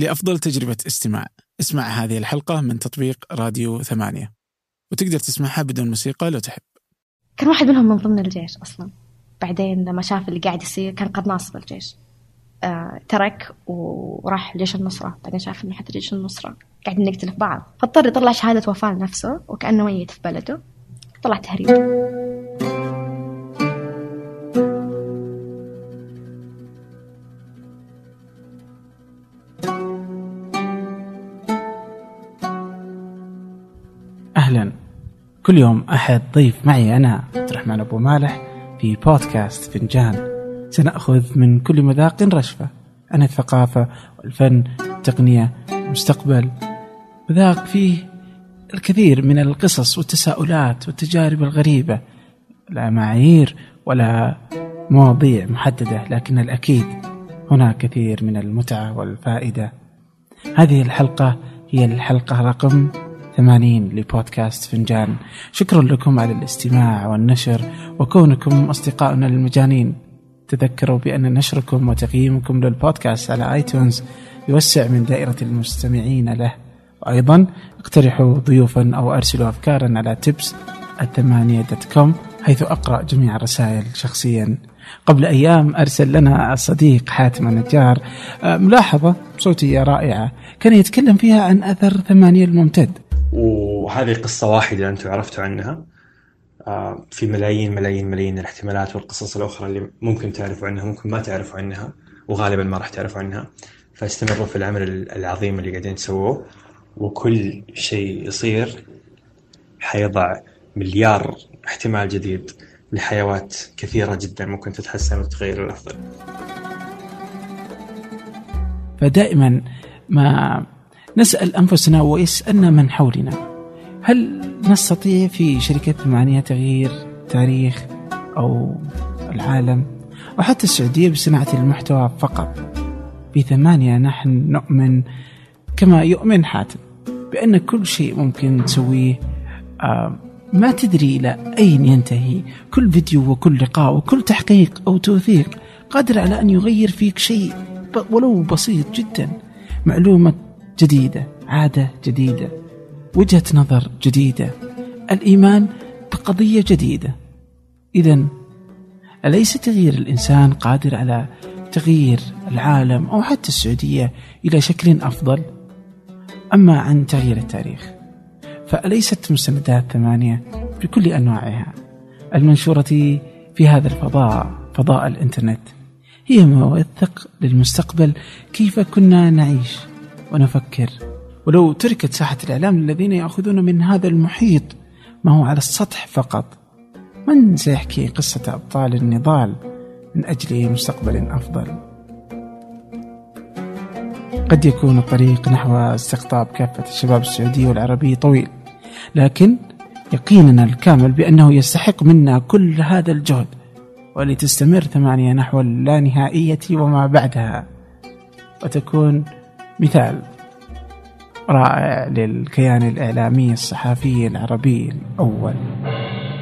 لأفضل تجربة استماع. اسمع هذه الحلقة من تطبيق راديو ثمانية. وتقدر تسمعها بدون موسيقى لو تحب. كان واحد منهم من ضمن الجيش أصلا. بعدين لما شاف اللي قاعد يصير كان قد ناصب الجيش. آه ترك وراح جيش النصرة. بعدين شاف إنه حتى جيش النصرة قاعدين نقتل في بعض. فاضطر يطلع شهادة وفاة لنفسه وكأنه ميت في بلده. طلع تهريب. كل يوم أحد ضيف معي أنا عبد الرحمن أبو مالح في بودكاست فنجان. سنأخذ من كل مذاق رشفة. عن الثقافة والفن والتقنية والمستقبل مذاق فيه الكثير من القصص والتساؤلات والتجارب الغريبة. لا معايير ولا مواضيع محددة لكن الأكيد هناك كثير من المتعة والفائدة. هذه الحلقة هي الحلقة رقم 80 لبودكاست فنجان. شكرا لكم على الاستماع والنشر وكونكم أصدقائنا المجانين. تذكروا بأن نشركم وتقييمكم للبودكاست على آيتونز يوسع من دائرة المستمعين له. وأيضا اقترحوا ضيوفا أو أرسلوا أفكارا على تبس الثمانية دوت كوم حيث أقرأ جميع الرسائل شخصيا. قبل أيام أرسل لنا الصديق حاتم النجار آه، ملاحظة صوتية رائعة. كان يتكلم فيها عن أثر ثمانية الممتد. وهذه قصة واحدة أنتم عرفتوا عنها. آه، في ملايين ملايين ملايين الاحتمالات والقصص الأخرى اللي ممكن تعرفوا عنها ممكن ما تعرفوا عنها وغالبا ما راح تعرفوا عنها. فاستمروا في العمل العظيم اللي قاعدين تسووه وكل شيء يصير حيضع مليار احتمال جديد لحيوات كثيرة جدا ممكن تتحسن وتتغير للأفضل فدائما ما نسأل أنفسنا ويسألنا من حولنا. هل نستطيع في شركة ثمانية تغيير تاريخ أو العالم؟ أو حتى السعودية بصناعة المحتوى فقط؟ في ثمانية نحن نؤمن كما يؤمن حاتم بأن كل شيء ممكن تسويه آه، ما تدري إلى أين ينتهي. كل فيديو وكل لقاء وكل تحقيق أو توثيق قادر على أن يغير فيك شيء ولو بسيط جدا. معلومة جديدة عادة جديدة وجهة نظر جديدة الإيمان بقضية جديدة. إذا أليس تغيير الإنسان قادر على تغيير العالم أو حتى السعودية إلى شكل أفضل؟ أما عن تغيير التاريخ فأليست مستندات ثمانية بكل أنواعها؟ المنشورة في هذا الفضاء فضاء الإنترنت هي موثق للمستقبل كيف كنا نعيش؟ ونفكر. ولو تركت ساحة الإعلام للذين يأخذون من هذا المحيط ما هو على السطح فقط. من سيحكي قصة أبطال النضال من أجل مستقبل أفضل؟ قد يكون الطريق نحو استقطاب كافة الشباب السعودي والعربي طويل لكن يقيننا الكامل بأنه يستحق منا كل هذا الجهد ولتستمر ثمانية نحو اللانهائية وما بعدها. وتكون مثال رائع للكيان الإعلامي الصحفي العربي الأول.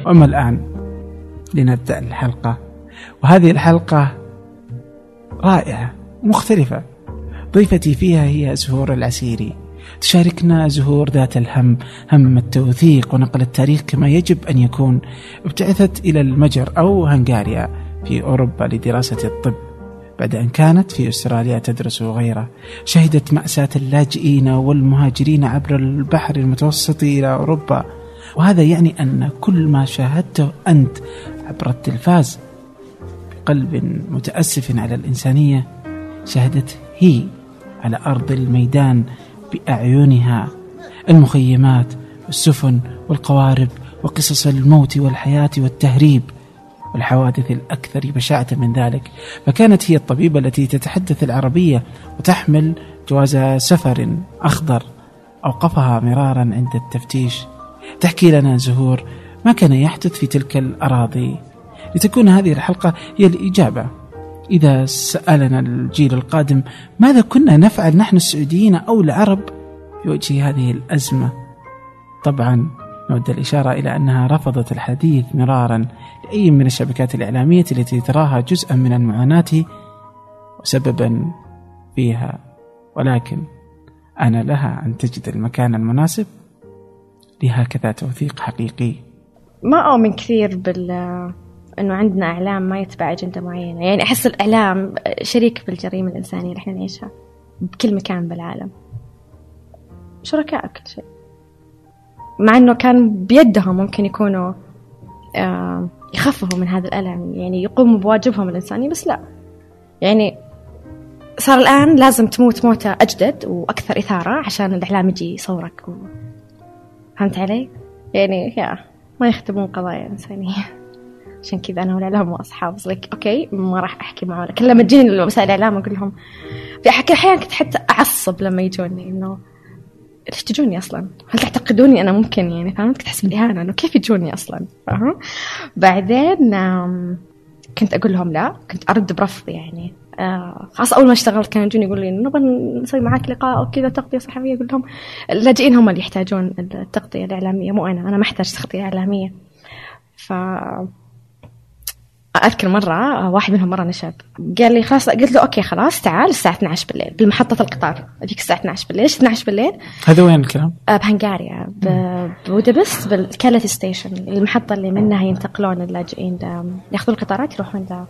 وأما الآن لنبدأ الحلقة. وهذه الحلقة رائعة مختلفة. ضيفتي فيها هي زهور العسيري. تشاركنا زهور ذات الهم هم التوثيق ونقل التاريخ كما يجب أن يكون ابتعثت إلى المجر أو هنغاريا في أوروبا لدراسة الطب. بعد أن كانت في أستراليا تدرس غيره شهدت مأساة اللاجئين والمهاجرين عبر البحر المتوسط إلى أوروبا. وهذا يعني أن كل ما شاهدته أنت عبر التلفاز بقلب متأسف على الإنسانية شهدت هي على أرض الميدان بأعينها. المخيمات والسفن والقوارب وقصص الموت والحياة والتهريب. والحوادث الأكثر بشاعة من ذلك. فكانت هي الطبيبة التي تتحدث العربية وتحمل جواز سفر أخضر أوقفها مرارا عند التفتيش. تحكي لنا زهور ما كان يحدث في تلك الأراضي؟ لتكون هذه الحلقة هي الإجابة. إذا سألنا الجيل القادم ماذا كنا نفعل نحن السعوديين أو العرب في وجه هذه الأزمة؟ طبعا نود الإشارة إلى أنها رفضت الحديث مرارا لأي من الشبكات الإعلامية التي تراها جزءا من المعاناة وسببا فيها. ولكن أنا لها أن تجد المكان المناسب لهكذا توثيق حقيقي. ما أؤمن كثير بال إنه عندنا إعلام ما يتبع أجندة معينة. يعني أحس الإعلام شريك بالجريمة الإنسانية اللي إحنا نعيشها بكل مكان بالعالم. شركاء كل شيء. مع إنه كان بيدهم ممكن يكونوا آه، يخففوا من هذا الألم يعني يقوموا بواجبهم الانساني بس لا. يعني صار الآن لازم تموت موتة أجدد وأكثر إثارة عشان الإعلام يجي يصورك و... فهمت علي؟ يعني يا ما يخدمون قضايا إنسانية. عشان كذا أنا والاعلام واصحاب لك أوكي ما راح أحكي معه. لكن لما تجيني وسائل الاعلام أقول لهم في أحيانا كنت حتى أعصب لما يجوني إنه ليش تجوني أصلا؟ هل تعتقدوني أنا ممكن يعني فهمت؟ كنت أحس بالإهانة إنه كيف يجوني أصلا؟ فاهم؟ بعدين كنت أقول لهم لا كنت أرد برفض يعني آه خلاص أول ما اشتغلت كانوا يجوني يقولوا لي نبغى نسوي معاك لقاء أو كذا تغطية صحفيه أقول لهم اللاجئين هم اللي يحتاجون التغطية الإعلامية مو أنا أنا ما أحتاج تغطية إعلامية ف أذكر مرة واحد منهم مرة نشب قال لي خلاص قلت له أوكي خلاص تعال الساعة 12 بالليل بمحطه القطار هذيك الساعة 12 بالليل ليش 12 بالليل؟ هذا وين الكلام؟ آه، بهنغاريا ببودابست بال Keleti station المحطة اللي منها ينتقلون اللاجئين ياخذون القطارات يروحون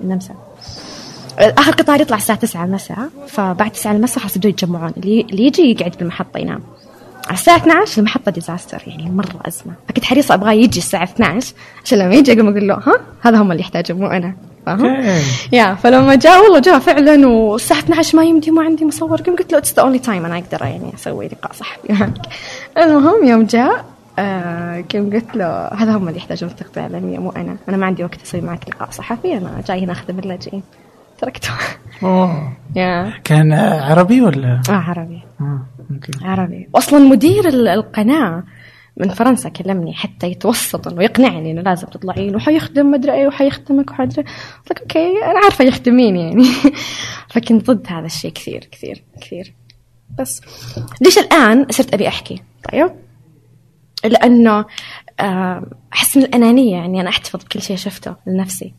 النمسا آخر قطار يطلع الساعة 9 المساء فبعد 9 المساء خلاص يبدوا يتجمعون اللي يجي يقعد بالمحطة ينام على الساعة 12 المحطة disaster يعني مرة أزمة. فكنت حريصة أبغاه يجي الساعة 12 عشان لما يجي أقوم أقول له ها؟ هذا هم اللي يحتاجون مو أنا. فاهم؟ يا فلما جاء والله جاء فعلا والساعة 12 ما يمدي ما عندي مصور. قمت قلت له it's the only time أنا أقدر يعني أسوي لقاء صحفي المهم يوم جاء آه قلت له هذا هم اللي يحتاجون التغطية الإعلامية مو أنا. أنا ما عندي وقت أسوي معك لقاء صحفي أنا جاي هنا أخدم اللاجئين تركته. أوه. Yeah. كان عربي ولا؟ آه عربي. آه okay. عربي. واصلا مدير القناة من فرنسا كلمني حتى يتوسط إنه يقنعني إنه لازم تطلعين وحيخدم مدري إيه وحيخدمك ومدري قلت لك okay أنا عارفة يخدم مين يعني. فكنت ضد هذا الشيء كثير كثير كثير. بس ليش الآن صرت أبي أحكي؟ طيب. لأنه آه، أحس من الأنانية يعني أنا أحتفظ بكل شيء شفته لنفسي.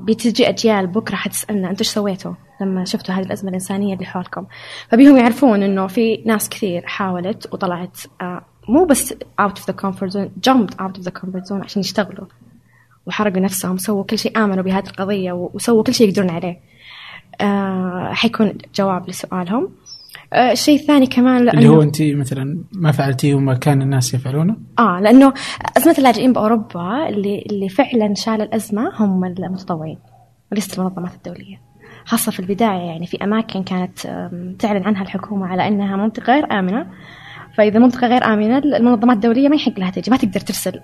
بتجي أجيال بكرة حتسألنا أنتوا إيش سويتوا لما شفتوا هذه الأزمة الإنسانية اللي حولكم؟ فبيهم يعرفون إنه في ناس كثير حاولت وطلعت آه، مو بس out of the comfort zone jumped out of the comfort zone عشان يشتغلوا. وحرقوا نفسهم سووا كل شيء آمنوا بهذه القضية وسووا كل شيء يقدرون عليه. آه حيكون جواب لسؤالهم. آه الشيء الثاني كمان لأنه اللي هو انت مثلا ما فعلتيه وما كان الناس يفعلونه؟ آه لأنه أزمة اللاجئين بأوروبا اللي اللي فعلا شال الأزمة هم المتطوعين وليست المنظمات الدولية. خاصة في البداية يعني في أماكن كانت تعلن عنها الحكومة على أنها منطقة غير آمنة فإذا منطقة غير آمنة المنظمات الدولية ما يحق لها تجي ما تقدر ترسل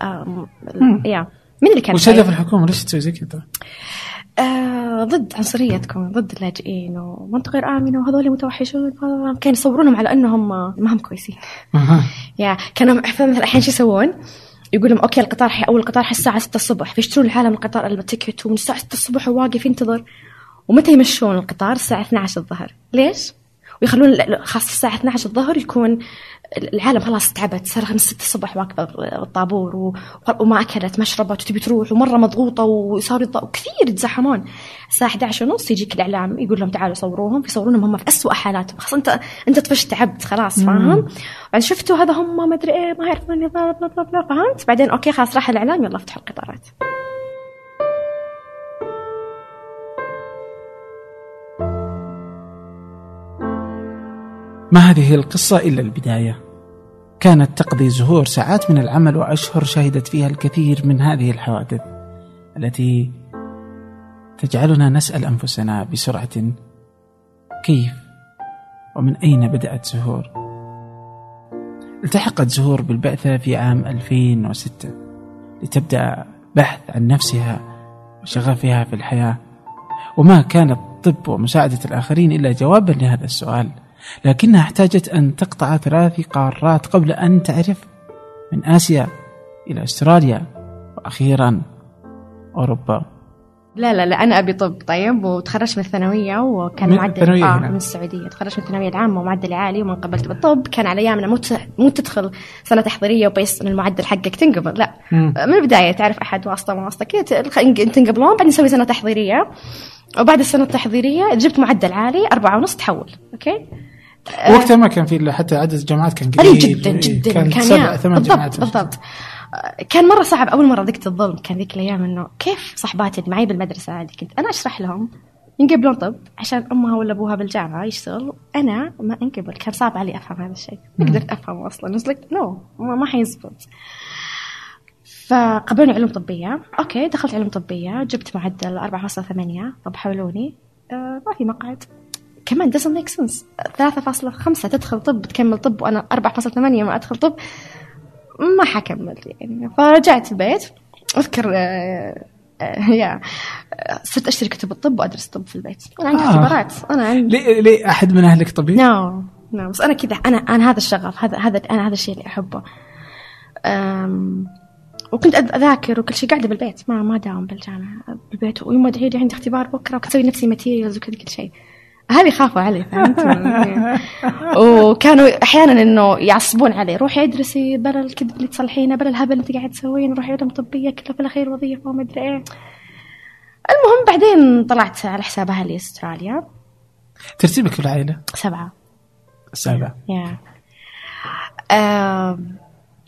يا مين اللي كان وش هدف الحكومة ليش تسوي زي كذا؟ آه ضد عنصريتكم ضد اللاجئين ومنطقة غير آمنة وهذول متوحشون كانوا يصورونهم على أنهم ما هم كويسين. yeah كانوا مثلا الحين شو يسوون؟ يقول لهم okay القطار حي أول القطار حي الساعة 6 الصبح فيشترون العالم القطار ال ticket ومن الساعة 6 الصبح وواقف ينتظر ومتى يمشون القطار؟ الساعة 12 الظهر. ليش؟ ويخلون خاصة الساعة 12 الظهر يكون العالم خلاص تعبت صار من 6 الصبح واقفة الطابور وما أكلت ما شربت وتبي تروح ومرة مضغوطة وصاروا وكثير يتزحمون الساعة 11 ونص يجيك الإعلام يقول لهم تعالوا صوروهم يصورونهم هم في أسوأ حالاتهم. خلاص أنت أنت طفشت تعبت خلاص فاهم؟ بعدين شفتوا هذا هم ما أدري إيه ما يعرفون فهمت؟ بعدين أوكي خلاص راح الإعلام يلا افتحوا القطارات. ما هذه القصة إلا البداية. كانت تقضي زهور ساعات من العمل وأشهر شهدت فيها الكثير من هذه الحوادث التي تجعلنا نسأل أنفسنا بسرعة كيف ومن أين بدأت زهور. التحقت زهور بالبعثة في عام 2006 لتبدأ بحث عن نفسها وشغفها في الحياة. وما كان الطب ومساعدة الآخرين إلا جوابا لهذا السؤال. لكنها احتاجت أن تقطع ثلاث قارات قبل أن تعرف من آسيا إلى أستراليا وأخيرا أوروبا. لا لا لا أنا أبي طب طيب وتخرجت من الثانوية وكان معدل آه من السعودية. تخرجت من الثانوية العامة ومعدل عالي وما قبلت بالطب. كان على أيامنا مو مو تدخل سنة تحضيرية وبيس إن المعدل حقك تنقبل لا. مم. من البداية تعرف أحد واسطة واسطة. كذا تنقبلون بعدين نسوي سنة تحضيرية. وبعد السنة التحضيرية جبت معدل عالي أربعة ونص تحول okay؟ وقتها ما كان في حتى عدد الجامعات كان قليل جدا إيه، جدا. كان, كان سبع ثمان جامعات. بالضبط. كان مرة صعب. أول مرة ذقت الظلم كان ذيك الأيام إنه كيف صحباتي اللي معي بالمدرسة عادي كنت أنا أشرح لهم ينقبلون طب عشان أمها ولا أبوها بالجامعة يشتغل. أنا ما أنقبل. كان صعب علي أفهم هذا الشيء. ما قدرت أفهمه أصلا. بس like no ما ما حيزبط. فقبلوني علوم طبية. okay دخلت علوم طبية. جبت معدل 4.8 طب حولوني آه ما في مقعد. كمان doesn't make sense. 3.5 تدخل طب تكمل طب وأنا 4.8 ما أدخل طب. ما حكمل يعني. فرجعت البيت أذكر آه، آه، yeah صرت أشتري كتب الطب وأدرس طب في البيت. أنا عندي آه. اختبارات. أنا عندي ليه, ليه أحد من أهلك طبيب؟ no no بس أنا كذا أنا أنا هذا الشغف هذا هذا أنا هذا الشيء اللي أحبه. أم وكنت أذاكر وكل شيء قاعدة بالبيت. ما ما داوم بالجامعة بالبيت. ويوم ادعي لي عندي اختبار بكرة وكنت أسوي نفسي ماتيريالز وكذا كل شيء. هذه خافوا علي فهمت؟ وكانوا أحيانا إنه يعصبون علي روحي ادرسي بلا الكذب اللي تصلحينه بلا الهبل اللي انت قاعد تسوينه روحي علوم طبية كلها في الأخير وظيفة وما أدري إيه. المهم بعدين طلعت على حساب أهلي استراليا ترتيبك في العائلة؟ سبعة. سبعة. يا. آم،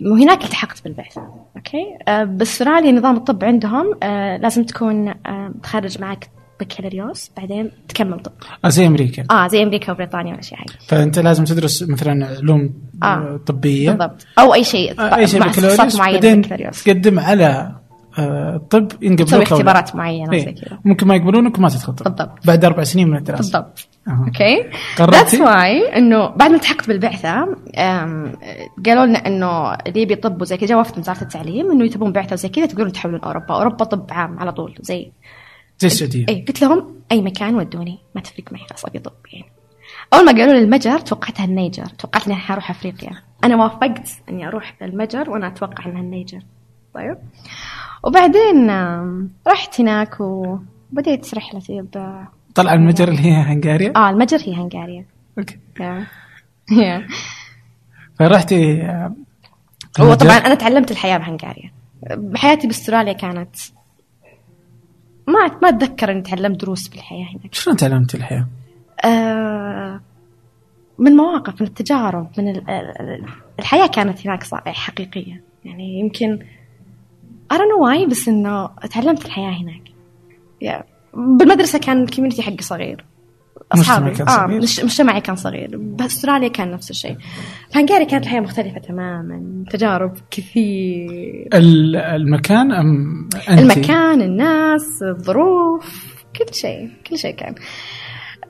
وهناك التحقت بالبعث أوكي؟ آه، بأستراليا نظام الطب عندهم آه، لازم تكون آه، تخرج معك بكالوريوس بعدين تكمل طب. آه زي أمريكا. آه زي أمريكا وبريطانيا والاشياء هاي فأنت لازم تدرس مثلا علوم آه. طبية. بالضبط. أو أي شيء آه، أي شيء بكالوريوس. بعدين تقدم على آه، الطب ينقبلوك تسوي أو لا. اختبارات معينة إيه. زي كذا. ممكن ما يقبلونك وما تدخل طب بالضبط. بعد أربع سنين من الدراسة. بالضبط. Okay؟ That's why إنه بعد ما التحقت بالبعثة قالوا لنا إنه اللي يبي طب وزي كذا جاء وفد وزارة التعليم إنه تبون بعثة وزي كذا تقدرون تحولون أوروبا. أوروبا طب عام على طول زي زي السعودية. إيه قلت لهم أي مكان ودوني ما تفرق معي خلاص أبي يعني. أول ما قالوا لي المجر توقعتها النيجر توقعت إني حروح أفريقيا. أنا وافقت إني أروح المجر وأنا أتوقع إنها النيجر. طيب. وبعدين رحت هناك وبديت رحلتي ب طلع المجر اللي هي هنغاريا؟ آه المجر هي هنغاريا. أوكي. يا فرحتي هو. طبعا أنا تعلمت الحياة بهنغاريا. حياتي بأستراليا كانت ما ما أتذكر إني تعلمت دروس بالحياة هناك شلون تعلمت الحياة؟ آه، من مواقف من التجارب من ال- ال- الحياة كانت هناك حقيقية يعني يمكن know why بس إنه تعلمت الحياة هناك yeah. بالمدرسة كان ال community حقي صغير مجتمعي كان آه صغير. مش- مجتمعي كان صغير بأستراليا كان نفس الشيء فهنغاريا كانت الحياة مختلفة تماما تجارب كثير ال- المكان أم انت؟ المكان الناس الظروف كل شيء كل شيء كان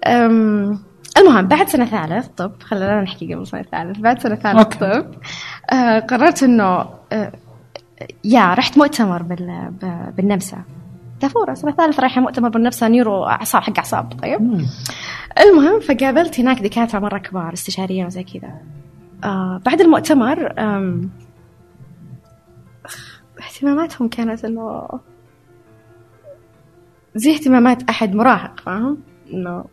أم المهم بعد سنة ثالث طب خلينا نحكي قبل سنة ثالث بعد سنة ثالث okay. طب آه قررت إنه آه يا رحت مؤتمر بالنمسا دافورة سنة ثالث رايحة مؤتمر بالنمسا نيرو أعصاب حق أعصاب طيب مم. المهم فقابلت هناك دكاترة مرة كبار استشاريين وزي كذا آه بعد المؤتمر اهتماماتهم كانت إنه زي اهتمامات أحد مراهق فاهم؟ إنه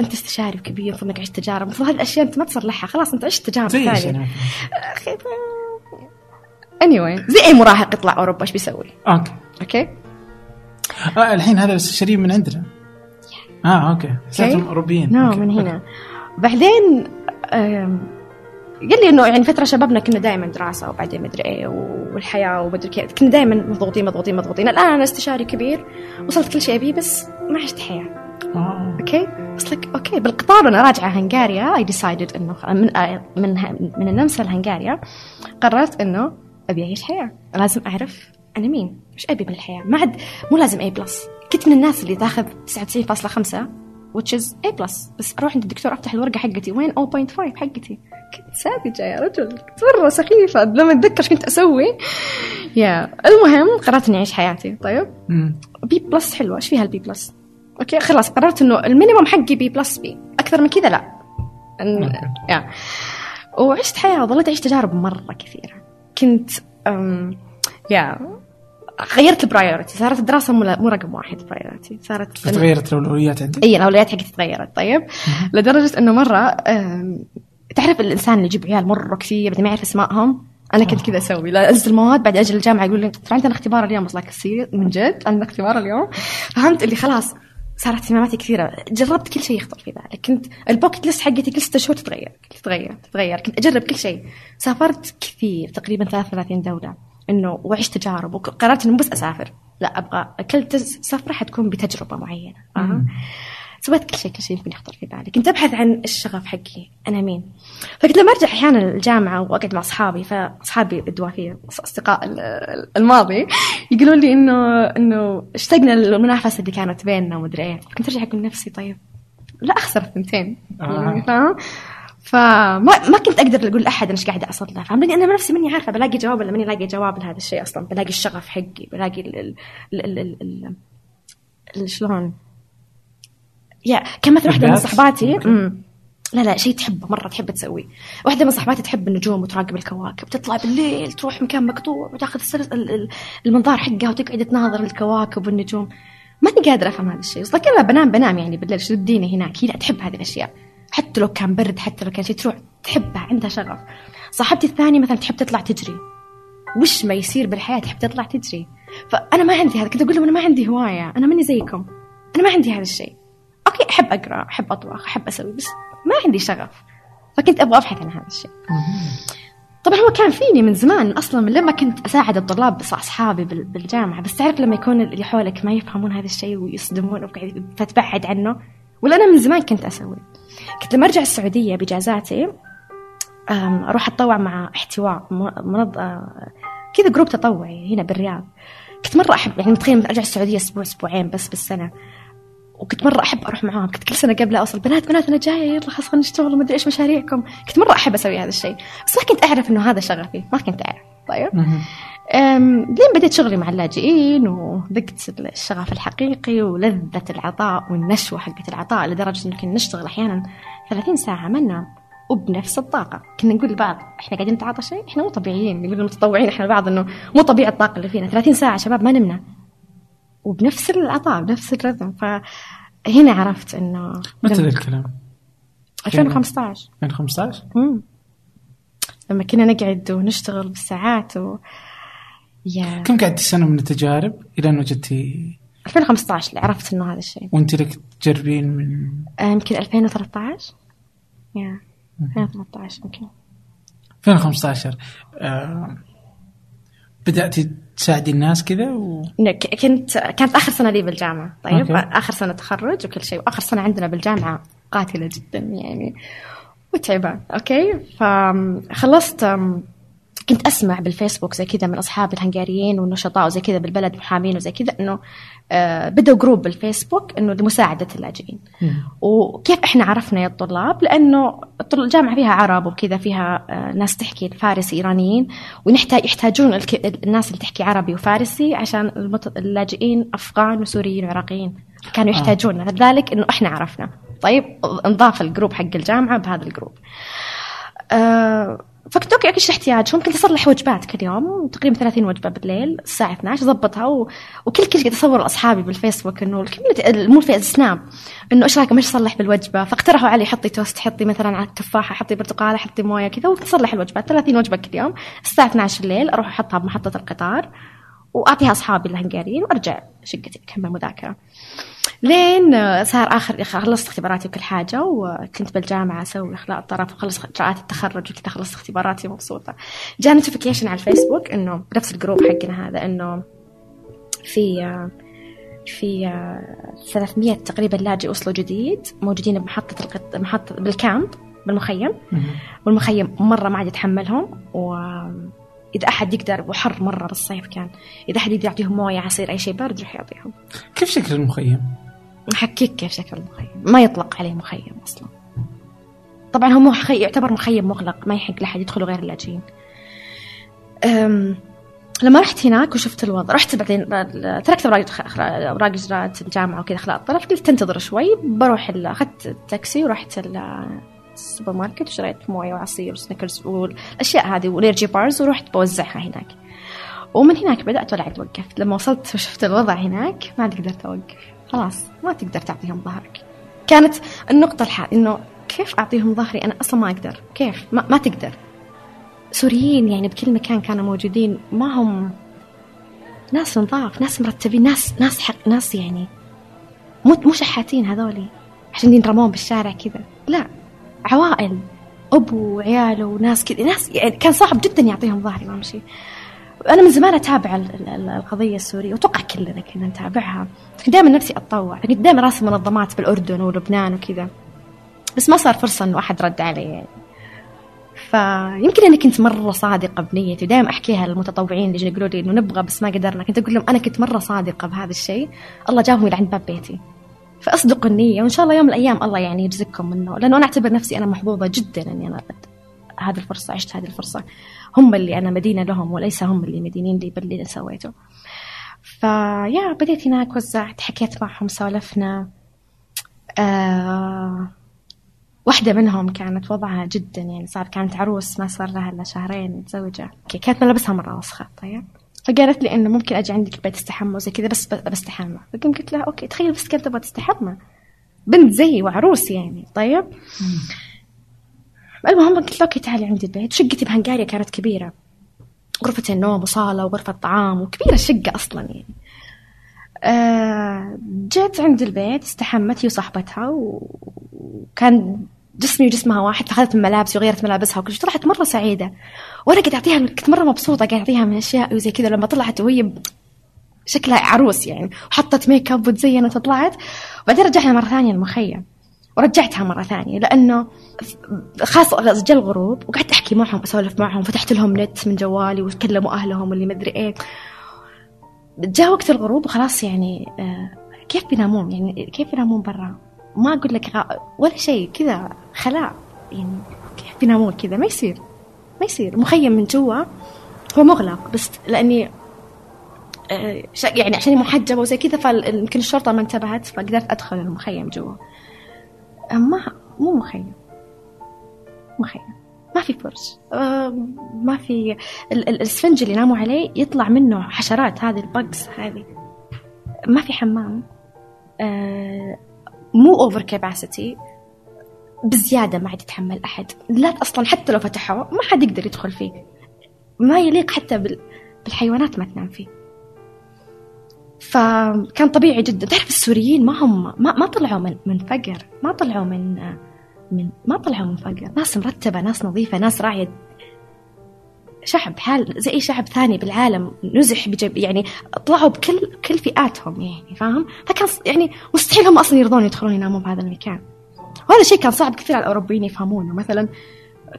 أنت استشاري كبير المفروض إنك عشت تجارب المفروض هذه الأشياء أنت ما تصلحها خلاص أنت عشت تجارب ثانية؟ أخي anyway زي أي مراهق يطلع أوروبا إيش بيسوي؟ Okay. Okay؟ آه الحين هذا الاستشاريين من عندنا. آه okay. حسيتهم اوروبيين okay. من هنا. بعدين قال لي إنه يعني فترة شبابنا كنا دائما دراسة وبعدين مدري إيه والحياة ومدري كيف. كنا دائما مضغوطين مضغوطين مضغوطين. الآن أنا استشاري كبير وصلت كل شيء أبيه بس ما عشت حياة. آه. Okay؟ بس like okay. بالقطار وأنا راجعة هنغاريا I decided إنه من آه، من من النمسا لهنغاريا قررت إنه أبي أعيش حياة. لازم أعرف أنا مين. إيش أبي من الحياة ما عاد مو لازم A plus كنت من الناس اللي تاخذ 99.5 which is A plus بس أروح عند الدكتور أفتح الورقة حقتي. وين؟ 0.5 حقتي. كنت ساذجه يا رجل. كنت مرة سخيفة. لما أتذكر إيش كنت أسوي. yeah المهم قررت إني أعيش حياتي. طيب. B plus حلوة. إيش فيها ال B plus okay خلاص. قررت إنه ال minimum حقي B plus B أكثر من كذا لا. إن... Okay. Yeah. وعشت حياة. ظليت أعيش تجارب مرة كثيرة. كنت. yeah غيرت ال priority صارت الدراسة مو رقم واحد priority صارت فتغيرت الأولويات عندك؟ إي الأولويات حقتي تغيرت. طيب. لدرجة إنه مرة. تعرف الإنسان اللي يجيب عيال مرة كثير بعدين ما يعرف أسمائهم؟ أنا كنت كذا أسوي. لا أنزل المواد بعد أجل الجامعة يقول لي ترى عندنا اختبار اليوم. بس كثير من جد عندنا اختبار اليوم. فهمت؟ اللي خلاص صارت اهتماماتي كثيرة. جربت كل شيء يخطر في بالك. كنت ال bucket list حقتي كل ستة شهور تتغير. تتغير تتغير. كنت أجرب كل شيء. سافرت كثير تقريبا 33 دولة. إنه وعشت تجارب وقررت إنه بس أسافر. لا أبغى كل سفرة حتكون بتجربة معينة. فاهم سويت كل شيء كل شيء يمكن يخطر في بالي كنت أبحث عن الشغف حقي. أنا مين؟ فكنت لما أرجع أحيانا الجامعة وأقعد مع أصحابي فأصحابي الدوافيه أصدقاء الماضي يقولون لي انه إنه اشتقنا للمنافسة اللي كانت بيننا ومدري إيه. فكنت أرجع أقول نفسي طيب لا أخسر الثنتين. آه. يعني فاهم فما ما كنت أقدر أقول لأحد أنا إيش قاعدة اصلح فاهم لاني أنا نفسي ماني عارفة بلاقي جواب ولا ماني لاقي جواب لهذا الشيء أصلا بلاقي الشغف حقي بلاقي ال ال ال ال ال شلون؟ يا كان مثلا واحدة من صحباتي لا لا شيء تحبه مرة تحب تسويه. واحدة من صحباتي تحب النجوم وتراقب الكواكب تطلع بالليل تروح مكان مقطوع وتاخذ المنظار حقها وتقعد تناظر الكواكب والنجوم. ماني قادرة أفهم هذا الشيء بس لكن بنام بنام يعني بالليل. شو اديني هناك؟ هي لا تحب هذه الأشياء. حتى لو كان برد حتى لو كان شيء تروح تحبها عندها شغف. صاحبتي الثانية مثلا تحب تطلع تجري. وش ما يصير بالحياة تحب تطلع تجري؟ فأنا ما عندي هذا كنت أقول لهم أنا ما عندي هواية أنا ماني زيكم. أنا ما عندي هذا الشيء أوكي أحب أقرأ أحب أطبخ أحب أسوي بس ما عندي شغف. فكنت أبغى أبحث عن هذا الشيء. طبعا هو كان فيني من زمان أصلا من لما كنت أساعد الطلاب أصحابي بالجامعة. بس تعرف لما يكون اللي حولك ما يفهمون هذا الشيء ويصدمون فتبعد عنه؟ ولا أنا من زمان كنت أسوي. كنت لما أرجع السعودية بإجازاتي أروح أتطوع مع احتواء منظ كذا جروب تطوعي هنا بالرياض. كنت مرة أحب يعني متخيل أرجع السعودية أسبوع أسبوعين بس بالسنة. وكنت مرة أحب أروح معاهم. كنت كل سنة قبل أوصل بنات بنات أنا جاية يلا خلاص خلينا نشتغل أدري إيش مشاريعكم. كنت مرة أحب أسوي هذا الشيء. بس ما كنت أعرف إنه هذا شغفي. ما كنت أعرف. طيب. لين بديت شغلي مع اللاجئين وذقت الشغف الحقيقي ولذة العطاء والنشوة حقت العطاء لدرجة إنه كنا نشتغل أحيانا 30 ساعة ما ننام وبنفس الطاقة. كنا نقول لبعض إحنا قاعدين نتعاطى شيء؟ إحنا مو طبيعيين. نقول المتطوعين إحنا لبعض إنه مو طبيعي الطاقة اللي فينا. 30 ساعة شباب ما نمنا. وبنفس العطاء بنفس الرذم ف هنا عرفت إنه متى ذا الكلام؟ 2015 2015 امم لما كنا نقعد ونشتغل بالساعات و يا. كم قعدتي سنة من التجارب إلى أن وجدتي 2015 اللي عرفت إنه هذا الشيء. وأنت لك تجربين من يمكن 2013 yeah. 2013 يمكن. 2015 آه بدأتي تساعدي الناس كذا و... كنت كانت آخر سنة لي بالجامعة. طيب okay. آخر سنة تخرج وكل شيء. واخر سنة عندنا بالجامعة قاتلة جدا يعني. متعبه okay؟ فخلصت كنت أسمع بالفيسبوك زي كذا من اصحابي الهنغاريين والنشطاء وزي كذا بالبلد محامين وزي كذا إنه بدأوا group بالفيسبوك إنه لمساعدة اللاجئين وكيف إحنا عرفنا يا الطلاب لأنه الجامعة فيها عرب وكذا فيها آه ناس تحكي فارسي إيرانيين ونحتاج يحتاجون الناس اللي تحكي عربي وفارسي عشان. اللاجئين أفغان وسوريين وعراقيين كانوا آه. يحتاجون آه. لذلك إنه إحنا عرفنا طيب انضاف ال group حق الجامعة بهذا ال group آه فكنت okay إيش احتياجهم كنت اصلح وجبات كل يوم تقريبا 30 وجبة بالليل الساعة 12 اضبطها و... وكل كل قاعد اصور لأصحابي بالفيسبوك إنه مو في السناب إنه إيش رايكم؟ إيش اصلح بالوجبة؟ فاقترحوا علي حطي توست حطي مثلا على التفاحة حطي برتقالة حطي موية كذا وتصلح الوجبات. 30 وجبة كل يوم الساعة 12 الليل أروح أحطها بمحطة القطار وأعطيها أصحابي الهنغاريين وأرجع شقتي أكمل مذاكرة. لين صار اخر خلصت اختباراتي وكل حاجة وكنت بالجامعة أسوي إخلاء الطرف وخلص إجراءات التخرج وكذا خلصت اختباراتي مبسوطة. جاء notification على الفيسبوك إنه بنفس ال group حقنا هذا إنه في في 300 تقريبا لاجئ وصلوا جديد موجودين بمحطة القط... محطة بال camp بالمخيم. والمخيم مرة ما عاد يتحملهم و إذا أحد يقدر وحر مرة بالصيف كان إذا أحد يقدر يعطيهم موية عصير أي شيء بارد يروح يعطيهم. كيف شكل المخيم؟ ما احكيك كيف شكل المخيم ما يطلق عليه مخيم أصلا. طبعا هو مخيم يعتبر مخيم مغلق ما يحق لأحد يدخله غير اللاجئين. لما رحت هناك وشفت الوضع رحت بعدين تركت أوراق أوراق إجراءات الجامعة وكذا اخلاء الطرف قلت تنتظر شوي بروح أخذت التاكسي ورحت السوبر ماركت وشريت موية وعصير وسنيكرز والاشياء هذه وال energy bars ورحت اوزعها هناك. ومن هناك بدأت ولا عاد وقفت لما وصلت وشفت الوضع هناك ما عاد قدرت أوقف. خلاص ما تقدر تعطيهم ظهرك. كانت النقطة الحال إنه كيف أعطيهم ظهري؟ أنا أصلا ما أقدر. كيف؟ ما, ما تقدر. سوريين يعني بكل مكان كانوا موجودين ما هم ناس نظاف ناس مرتبين ناس ناس حق ناس يعني مو مو شحاتين هذولي عشان ينرمون بالشارع كذا. لا عوائل أبو وعياله وناس كذا ناس يعني كان صاحب جدا يعطيهم ظهري شيء أنا من زمان أتابع القضية السورية وأتوقع كلنا كنا نتابعها. دائما نفسي أتطوع. كنت دائما راسم منظمات بالأردن ولبنان وكذا. بس ما صار فرصة إنه أحد رد علي. يعني فيمكن أني كنت مرة صادقة بنيتي. ودائما أحكيها للمتطوعين اللي يقولوا لي إنه نبغى بس ما قدرنا. كنت أقول لهم أنا كنت مرة صادقة بهذا الشيء. الله جابهم إلى عند باب بيتي. فأصدقوا النية وإن شاء الله يوم من الأيام الله يعني يرزقكم منه. لأنه أنا أعتبر نفسي أنا محظوظة جدا إني أنا هذه الفرصة عشت هذه الفرصة. هم اللي أنا مدينة لهم وليس هم اللي مدينين لي باللي سويته. فيا بديت هناك وزعت حكيت معهم سولفنا. آه واحدة منهم كانت وضعها جدا يعني صار كانت عروس ما صار لها إلا شهرين متزوجة. كانت ملابسها مرة وسخة طيب. فقالت لي إنه ممكن أجي عندك البيت استحمى وزي كذا بس بستحمى فقمت قلت لها okay تخيل بس كانت تبغى تستحمى. بنت زيي وعروس يعني طيب. المهم قلت له okay تعالي عندي البيت. شقتي بهنغاريا كانت كبيرة. غرفة النوم وصالة وغرفة طعام وكبيرة الشقة أصلا يعني. آه جيت عند البيت استحمت هي وصاحبتها وكان جسمي وجسمها واحد فأخذت ملابسي وغيرت ملابسها وكل شيء. طلعت مرة سعيدة. وأنا قاعد أعطيها كنت مرة مبسوطة قاعد أعطيها من أشياء وزي كذا. لما طلعت وهي شكلها عروس يعني وحطت ميك أب وتزينت وطلعت. وبعدين رجعنا مرة ثانية المخيم. ورجعتها مرة ثانية لأنه خاصة جا الغروب وقعدت أحكي معهم أسولف معهم فتحت لهم نت من جوالي وتكلموا أهلهم واللي مدري إيه. جاء وقت الغروب وخلاص يعني آه كيف بينامون؟ يعني كيف بينامون برا؟ ما أقول لك ولا شيء كذا خلاء. يعني كيف بينامون كذا؟ ما يصير ما يصير. مخيم من جوا هو مغلق بس لأني آه يعني عشان محجبة وزي كذا فيمكن الشرطة ما انتبهت فقدرت أدخل المخيم جوا. ما مو مخيم. مخيم. ما في فرش. ما في الاسفنج اللي ناموا عليه يطلع منه حشرات هذه ال bugs هذه. ما في حمام. مو over capacity بزيادة ما عاد يتحمل أحد. لا أصلا حتى لو فتحوه ما حد يقدر يدخل فيه. ما يليق حتى بالحيوانات ما تنام فيه. فكان طبيعي جدا. تعرف السوريين ما هم ما, ما طلعوا من من فقر. ما طلعوا من من ما طلعوا من فقر. ناس مرتبة ناس نظيفة ناس راعية. شعب حال زي أي شعب ثاني بالعالم نزح بجب يعني طلعوا بكل كل فئاتهم يعني فاهم؟ فكان يعني مستحيل هم أصلا يرضون يدخلون يناموا بهذا المكان. وهذا الشيء كان صعب كثير على الأوروبيين يفهمونه. مثلا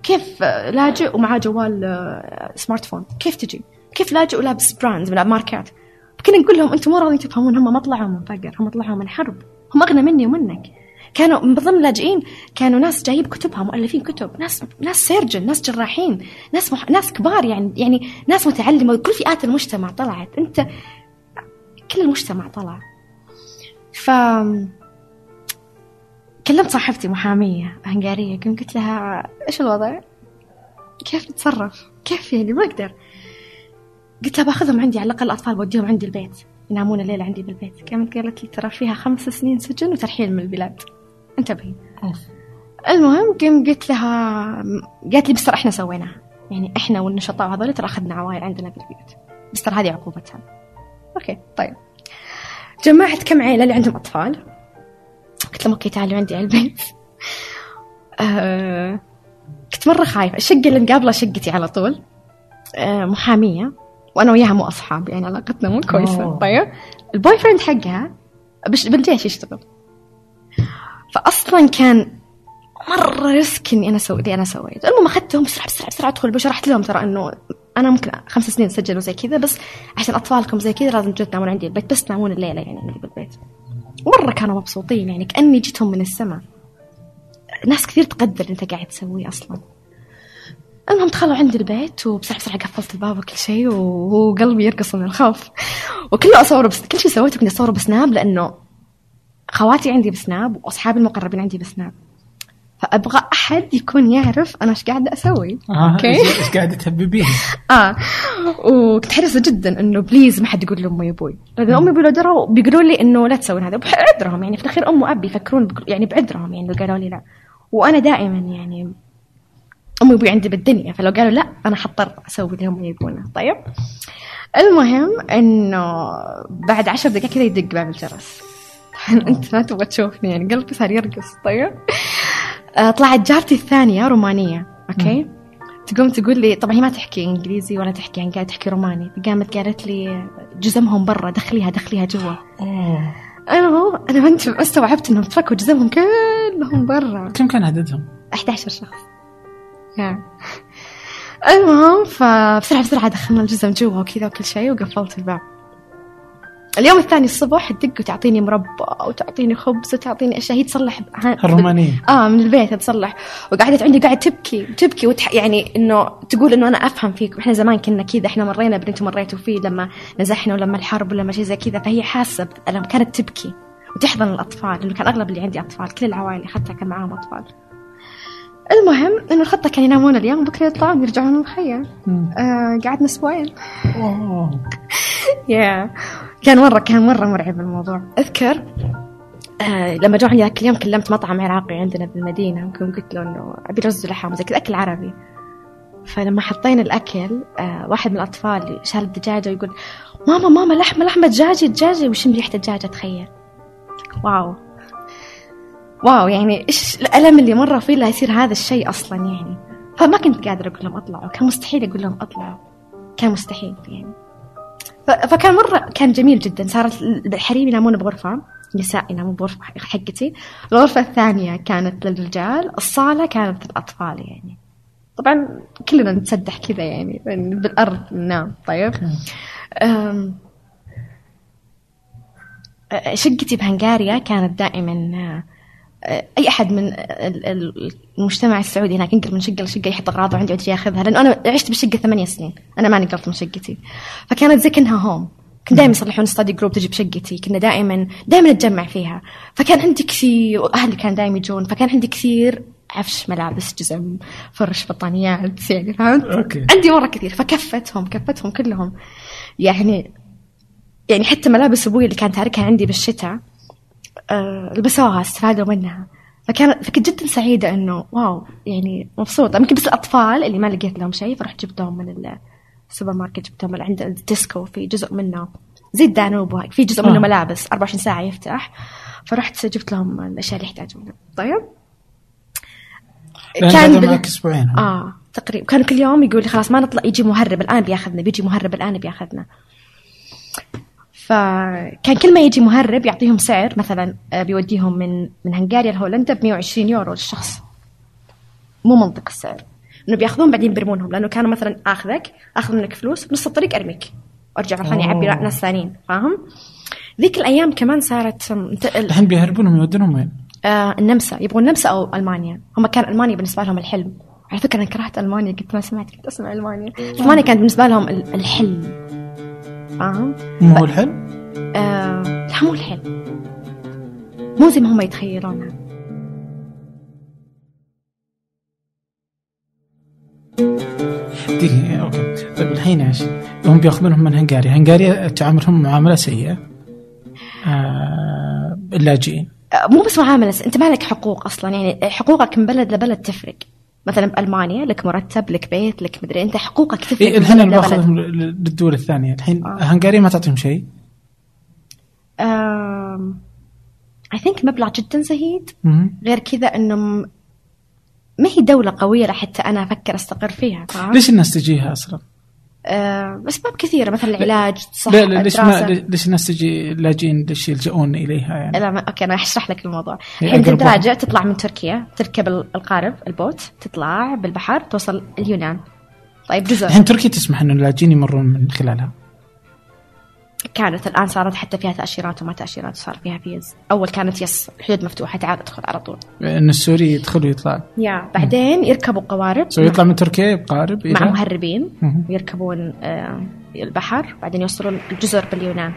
كيف لاجئ ومعاه جوال سمارت فون كيف تجي؟ كيف لاجئ ولابس brands من ماركات؟ كنا نقول لهم أنتم مو راضيين تفهمون هم ما طلعوا من فقر هم طلعوا من حرب هم أغنى مني ومنك. كانوا من ضمن اللاجئين كانوا ناس جايب كتبها مؤلفين كتب ناس ناس surgeon ناس جراحين ناس مح... ناس كبار يعني يعني ناس متعلمة كل فئات المجتمع طلعت. أنت كل المجتمع طلع. ف كلمت صاحبتي محامية هنغارية قلت لها إيش الوضع؟ كيف نتصرف؟ كيف يعني؟ ما أقدر. قلت لها باخذهم عندي على الأقل الأطفال بوديهم عندي البيت ينامون الليلة عندي بالبيت. قامت قالت لي ترى فيها خمس سنين سجن وترحيل من البلاد. انتبهي. المهم قم قلت لها قالت لي بس إحنا سويناها. يعني إحنا والنشطاء هذول ترى أخذنا عوائل عندنا بالبيوت. بس ترى هذه عقوبتها. okay طيب. جمعت كم عيلة اللي عندهم أطفال. قلت لهم okay تعالوا عندي على البيت. آه كنت مرة خايفة. الشقة اللي مقابلة شقتي على طول. آه محامية. وأنا وياها مو أصحاب يعني علاقتنا مو كويسة. أوه. طيب ال boyfriend حقها بالجيش يشتغل؟ فأصلا كان مرة risk إني أنا أسوي اللي أنا سويته. المهم أخذتهم بسرعة بسرعة بسرعة أدخل شرحت لهم ترى إنه أنا ممكن خمس سنين سجن وزي كذا بس عشان أطفالكم زي كذا لازم تجوا تنامون عندي البيت بس تنامون الليلة يعني عندي بالبيت مرة كانوا مبسوطين يعني كأني جيتهم من السماء. ناس كثير تقدر أنت قاعد تسويه أصلا. المهم دخلوا عندي البيت وبسرعة بسرعة قفلت الباب وكل شيء وقلبي يرقص من الخوف. وكله أصوره بس كل شيء سويته كنت أصوره بسناب لأنه خواتي عندي بسناب وأصحابي المقربين عندي بسناب. فأبغى أحد يكون يعرف أنا إيش قاعدة أسوي. آه okay؟ إيش قاعدة تهببين آه. وكنت حريصة جدا إنه please ما حد يقول لأمي وأبوي. لأن أمي وأبوي لو دروا بيقولوا لي إنه لا تسوين هذا. بعذرهم يعني في الأخير أم وأبي يفكرون يعني بعذرهم يعني لو قالوا لي لا. وأنا دائما يعني هم أبدى عندي بالدنيا فلو قالوا لا أنا حضطر أسوي اللي هم يبونه. طيب. المهم إنه بعد عشر دقائق كذا يدق باب الجرس. أنت ما تبغى تشوفني يعني قلبي صار يرقص. طيب. آه، طلعت جارتي الثانية رومانية okay؟ تقوم تقول لي طبعا هي ما تحكي إنجليزي ولا تحكي يعني قاعدة تحكي روماني قامت قالت لي جزمهم برا دخليها دخليها جوا. أنا هو أنا ما استوعبت إنهم تركوا جزمهم كلهم برا. كم كان عددهم؟ 11 شخص. المهم فبسرعة بسرعة دخلنا الجزم جوا وكذا وكل شيء وقفلت الباب. اليوم الثاني الصبح تدق وتعطيني مربى وتعطيني خبز وتعطيني أشياء هي تصلح الرومانية. آه من البيت تصلح. وقعدت عندي قاعد تبكي تبكي وتح... يعني إنه تقول إنه أنا أفهم فيك. إحنا زمان كنا كذا إحنا مرينا باللي أنتم مريتوا فيه لما نزحنا ولما الحرب ولما شيء زي كذا. فهي حاسة بالالم كانت تبكي وتحضن الأطفال لأنه كان أغلب اللي عندي أطفال كل العوائل حتى كان معاهم أطفال. المهم انه الخطة كان ينامون اليوم بكرة يطلعون يرجعون المخيم مم. آه قعدنا أسبوعين. يا كان مرة كان مرة مرعب الموضوع. أذكر آه لما جو عندي ذاك اليوم كلمت مطعم عراقي عندنا بالمدينة وكنت قلت له إنه أبي رز ولحم زي كذا أكل عربي. فلما حطينا الأكل آه واحد من الأطفال شال الدجاجة ويقول ماما ماما لحمة لحمة دجاجة دجاجة. وشم ريحة الدجاجة تخيل. واو. واو يعني إيش الألم اللي مرة فيه لا يصير هذا الشيء أصلا يعني. فما كنت قادرة أقول لهم أطلعوا كان مستحيل أقول لهم أطلعوا. كان مستحيل يعني. فكان مرة كان جميل جدا. صارت الحريم ينامون بغرفة نساء ينامون بغرفة حقتي. الغرفة الثانية كانت للرجال الصالة كانت للأطفال يعني. طبعا كلنا نتسدح كذا يعني بالأرض ننام. طيب. شقتي بهنغاريا كانت دائما أي أحد من ال- ال- المجتمع السعودي هناك ينقل من شقة لشقه يحط أغراضه عندي ويجي ياخذها لأنه أنا عشت بالشقة ثمانية سنين. أنا ما نقلت من شقتي. فكانت زي كأنها هوم كنت دائما يصلحون ستادي جروب تجي بشقتي. كنا دائما دائما نتجمع فيها. فكان عندي كثير وأهلي كانوا دائما يجون. فكان عندي كثير عفش ملابس جزم فرش بطانيات يعني فهمت؟ okay. عندي مره كثير. فكفيتهم كفيتهم كلهم. يعني يعني حتى ملابس أبوي اللي كان تاركها عندي بالشتاء آه، لبسوها استفادوا منها. فكان فكنت جدا سعيدة إنه wow يعني مبسوطة يمكن بس الأطفال اللي ما لقيت لهم شيء فرحت جبتهم من السوبر ماركت جبتهم من عند التيسكو. في جزء منه زي الدانوب في جزء منه آه. ملابس 24 ساعة يفتح. فرحت جبت لهم الأشياء اللي يحتاجونها. طيب؟ لأن كان بال- معك أسبوعين. آه تقريبا كانوا كل يوم يقول لي خلاص ما نطلع يجي مهرب الآن بياخذنا بيجي مهرب الآن بياخذنا. فكان كل ما يجي مهرب يعطيهم سعر مثلا آه، بيوديهم من من هنغاريا لهولندا ب 120 يورو للشخص. مو منطق السعر. إنه بيأخذون بعدين بيرمونهم لأنه كانوا مثلا آخذك آخذ منك فلوس بنص الطريق أرميك. وارجع مره ثانية اعبي. ناس ثانيين فاهم؟ ذيك الأيام كمان صارت الحين بيهربونهم يودونهم وين؟ آه النمسا. يبغون النمسا أو ألمانيا. هم كان ألمانيا بالنسبة لهم الحلم. على فكرة أنا كرهت ألمانيا قلت ما سمعت كنت أسمع ألمانيا. ألمانيا كانت بالنسبة لهم ال- الحلم. فاهم؟ مو هو الحلم؟ آه لا مو الحلم مو زي ما هم يتخيلونها دقيقة okay. طيب الحين إيش؟ هم بيأخذونهم من هنغاريا، هنغاريا تعاملهم معاملة سيئة. آه اللاجئين. آه مو بس معاملة س- أنت ما لك حقوق أصلا. يعني حقوقك من بلد لبلد تفرق. مثلا بألمانيا لك مرتب لك بيت لك مدري أنت حقوقك تفرق إيه الحين أنا. باخذهم للدول الثانية، الحين آه. هنغاريا ما تعطيهم شيء I think مبلغ جدا زهيد. غير كذا انه ما هي دولة قوية لحتى أنا أفكر أستقر فيها؟ ليش الناس تجيها أصلا؟ آه أسباب كثيرة مثلا العلاج صح لا لا ليش ما ليش الناس تجي اللاجئين ليش يلجؤون إليها يعني؟ لا ما okay أنا أشرح لك الموضوع. الحين أنت راجع تطلع من تركيا تركب ال- القارب ال boat تطلع بالبحر توصل اليونان. طيب جزر الحين تركيا تسمح إنه اللاجئين يمرون من خلالها. كانت الآن صارت حتى فيها تأشيرات وما تأشيرات صار فيها فيز أول كانت yes الحدود مفتوحة تعال ادخل على طول. ان السوري يدخل ويطلع. يا بعدين يركبوا قوارب. سو يطلع من تركيا بقارب مع مهربين. مهم. ويركبون آه، البحر بعدين يوصلون الجزر باليونان.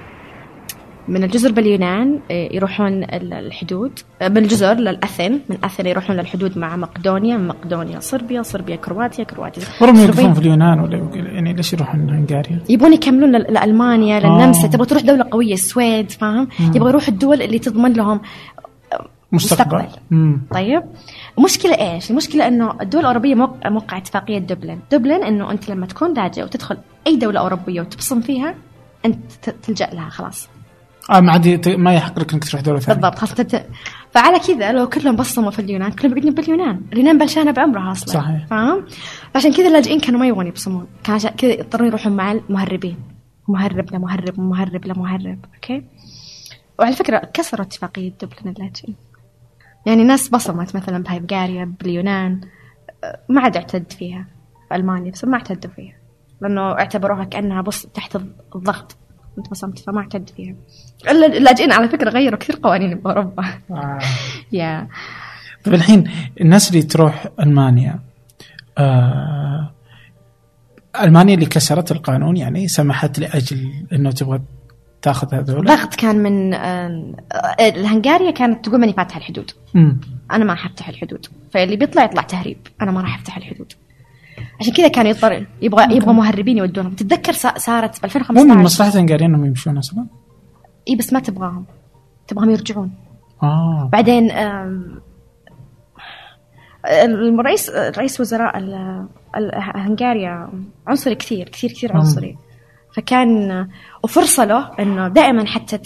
من الجزر باليونان آه، يروحون ال- الحدود آه، من الجزر للأثن من أثن يروحون للحدود مع مقدونيا من مقدونيا صربيا صربيا كرواتيا كرواتيا صربيا. يوقفون في اليونان ولا يعني ليش يروحون هنغاريا؟ يبون يكملون لألمانيا للنمسا آه. تبغى تروح دولة قوية السويد فاهم يبغى يروح الدول اللي تضمن لهم مستقبل مستقبل. مم. طيب المشكلة إيش؟ المشكلة إنه الدول الأوروبية موقع, موقع اتفاقية دبلن، دبلن إنه أنت لما تكون لاجئ وتدخل أي دولة أوروبية وتبصم فيها أنت تلجأ لها خلاص. آه ما عاد ما يحق لك إنك تروح دولة ثانية بالضبط خلاص تت... فعلى كذا لو كلهم بصموا في اليونان كلهم بيقعدون باليونان، اليونان بلشانة بعمرها أصلا. صحيح. فاهم؟ فعشان كذا اللاجئين كانوا ما يبغون يبصمون، كان عشان كذا يضطرون يروحون مع المهربين. مهرب لمهرب مهرب لمهرب، أوكي؟ وعلى فكرة كسروا اتفاقية دبلن اللاجئين. يعني ناس بصمت مثلا بهلغاريا باليونان أه، ما عاد اعتد فيها في ألمانيا بس ما اعتدوا فيها لأنه اعتبروها كأنها بص تحت الضغط انت بصمت فما اعتد فيها. إلا اللاجئين على فكرة غيروا كثير قوانين بأوروبا. آه. يا طيب الحين الناس اللي تروح ألمانيا آه ألمانيا اللي كسرت القانون يعني سمحت لأجل إنه تبغى تاخذ هذول؟ ضغط كان من آه، آه، الهنغاريا كانت تقول ماني فاتحة الحدود. مم. أنا ما حفتح الحدود. فاللي بيطلع يطلع تهريب. أنا ما راح أفتح الحدود. عشان كذا كان يضطر يبغى يبغى مهربين يودونهم. تتذكر صا- صارت مو 2015 من مصلحة الهنغاريين إنهم يمشون أصلا؟ إي بس ما تبغاهم. تبغاهم يرجعون. آه. بعدين الرئيس رئيس وزراء هنغاريا عنصري كثير كثير كثير. عنصري. فكان وفرصة له إنه دائما حتى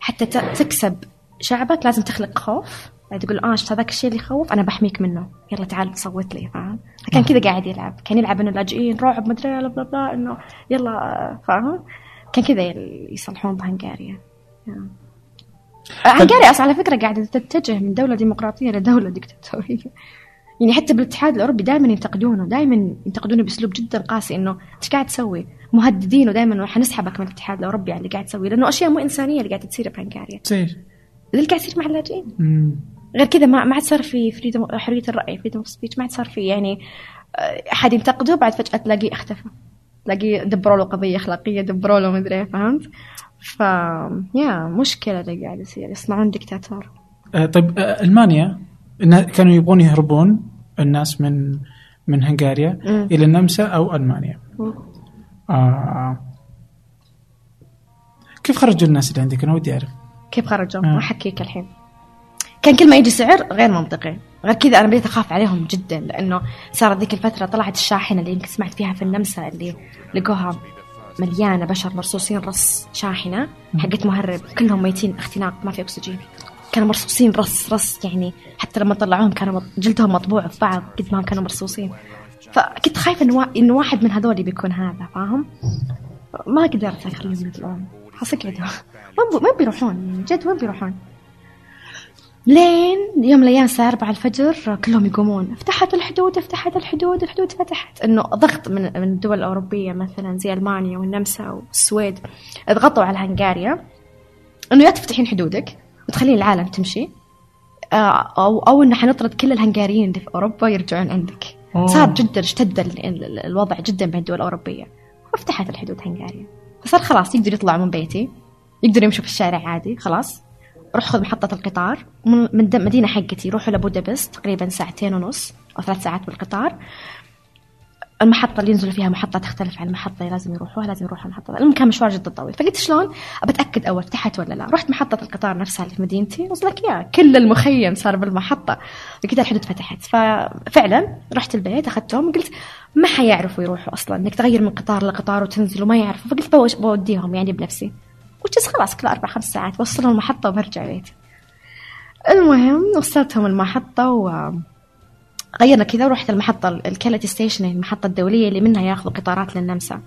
حتى تكسب شعبك لازم تخلق خوف. تقول آه شفت هذاك الشيء اللي يخوف؟ أنا بحميك منه. يلا تعال صوت لي. فاهم؟ فكان كذا قاعد يلعب. كان يلعب إنه اللاجئين رعب مدري بلا بلا بلا إنه يلا. فاهم؟ كان كذا يصلحون بهنغاريا. يا. هنغاريا أصلا على فكرة قاعدة تتجه من دولة ديمقراطية لدوله ديكتاتورية. يعني حتى بالاتحاد الأوروبي دائما ينتقدونه دائما ينتقدونه بأسلوب جدا قاسي إنه إيش قاعد تسوي؟ مهددين ودائما حنسحبك من الاتحاد الأوروبي على اللي قاعد تسويه لأنه أشياء مو إنسانية اللي قاعدة تصير بهنغاريا. تصير اللي قاعد يصير مع اللاجئين. غير كذا ما ما عاد صار في freedom حرية الرأي freedom of speech ما عاد صار في يعني آه، أحد ينتقده بعد فجأة تلاقيه اختفى تلاقيه دبروا له قضية أخلاقية دبروا له مدري إيه، فهمت؟ ف يا مشكلة اللي قاعد يصير يصنعون دكتاتور آه طيب آه ألمانيا كانوا يبغون يهربون الناس من من هنغاريا مم. إلى النمسا أو ألمانيا آه. كيف خرجوا الناس اللي عندك أنا ودي أعرف كيف خرجوا؟ آه. أحكيك الحين كان كل ما يجي سعر غير منطقي. غير كذا أنا بديت أخاف عليهم جدا لأنه صارت ذيك الفترة طلعت الشاحنة اللي يمكن سمعت فيها في النمسا اللي لقوها مليانة بشر مرصوصين رص شاحنة حقت مهرب كلهم ميتين اختناق ما في أكسجين. كانوا مرصوصين رص رص يعني حتى لما طلعوهم كانوا جلدهم مطبوع في بعض قد ما كانوا مرصوصين. فكنت خايفة انه انه واحد من هذول بيكون هذا فاهم؟ ما قدرت أخليهم يطلعون. وين وين بيروحون جد وين بيروحون. لين يوم من الأيام الساعة 4 الفجر كلهم يقومون. فتحت الحدود فتحت الحدود الحدود فتحت. إنه ضغط من من الدول الأوروبية مثلا زي ألمانيا والنمسا والسويد ضغطوا على هنغاريا إنه يا تفتحين حدودك وتخلين العالم تمشي. آه، أو أو انه حنطرد كل الهنغاريين اللي في أوروبا يرجعون عندك. أوه. صار جدا اشتد ال- ال- الوضع جدا بين الدول الأوروبية. وفتحت الحدود هنغاريا. فصار خلاص يقدروا يطلعوا من بيتي يقدروا يمشوا في الشارع عادي خلاص. روح خذ محطة القطار. من من د- مدينة حقتي. روحوا لبودابست تقريبا ساعتين ونص أو ثلاث ساعات بالقطار. المحطة اللي ينزلوا فيها محطة تختلف عن المحطة اللي لازم يروحوها لازم يروحوا المحطة المهم كان مشوار جدا طويل. فقلت شلون؟ بتأكد أول فتحت ولا لا؟ رحت محطة القطار نفسها اللي في مدينتي. وصلك يا كل المخيم صار بالمحطة. بكذا الحدود فتحت. ففعلا رحت البيت أخذتهم قلت ما حيعرفوا يروحوا أصلا. إنك تغير من قطار لقطار وتنزل وما يعرفوا. فقلت بوديهم يعني بنفسي. وجز خلاص كل أربع خمس ساعات وصلوا المحطة وبرجع بيتي. المهم وصلتهم المحطة و غيرنا كذا ورحت المحطة الكاليتي station المحطة الدولية اللي منها ياخذوا قطارات للنمسا.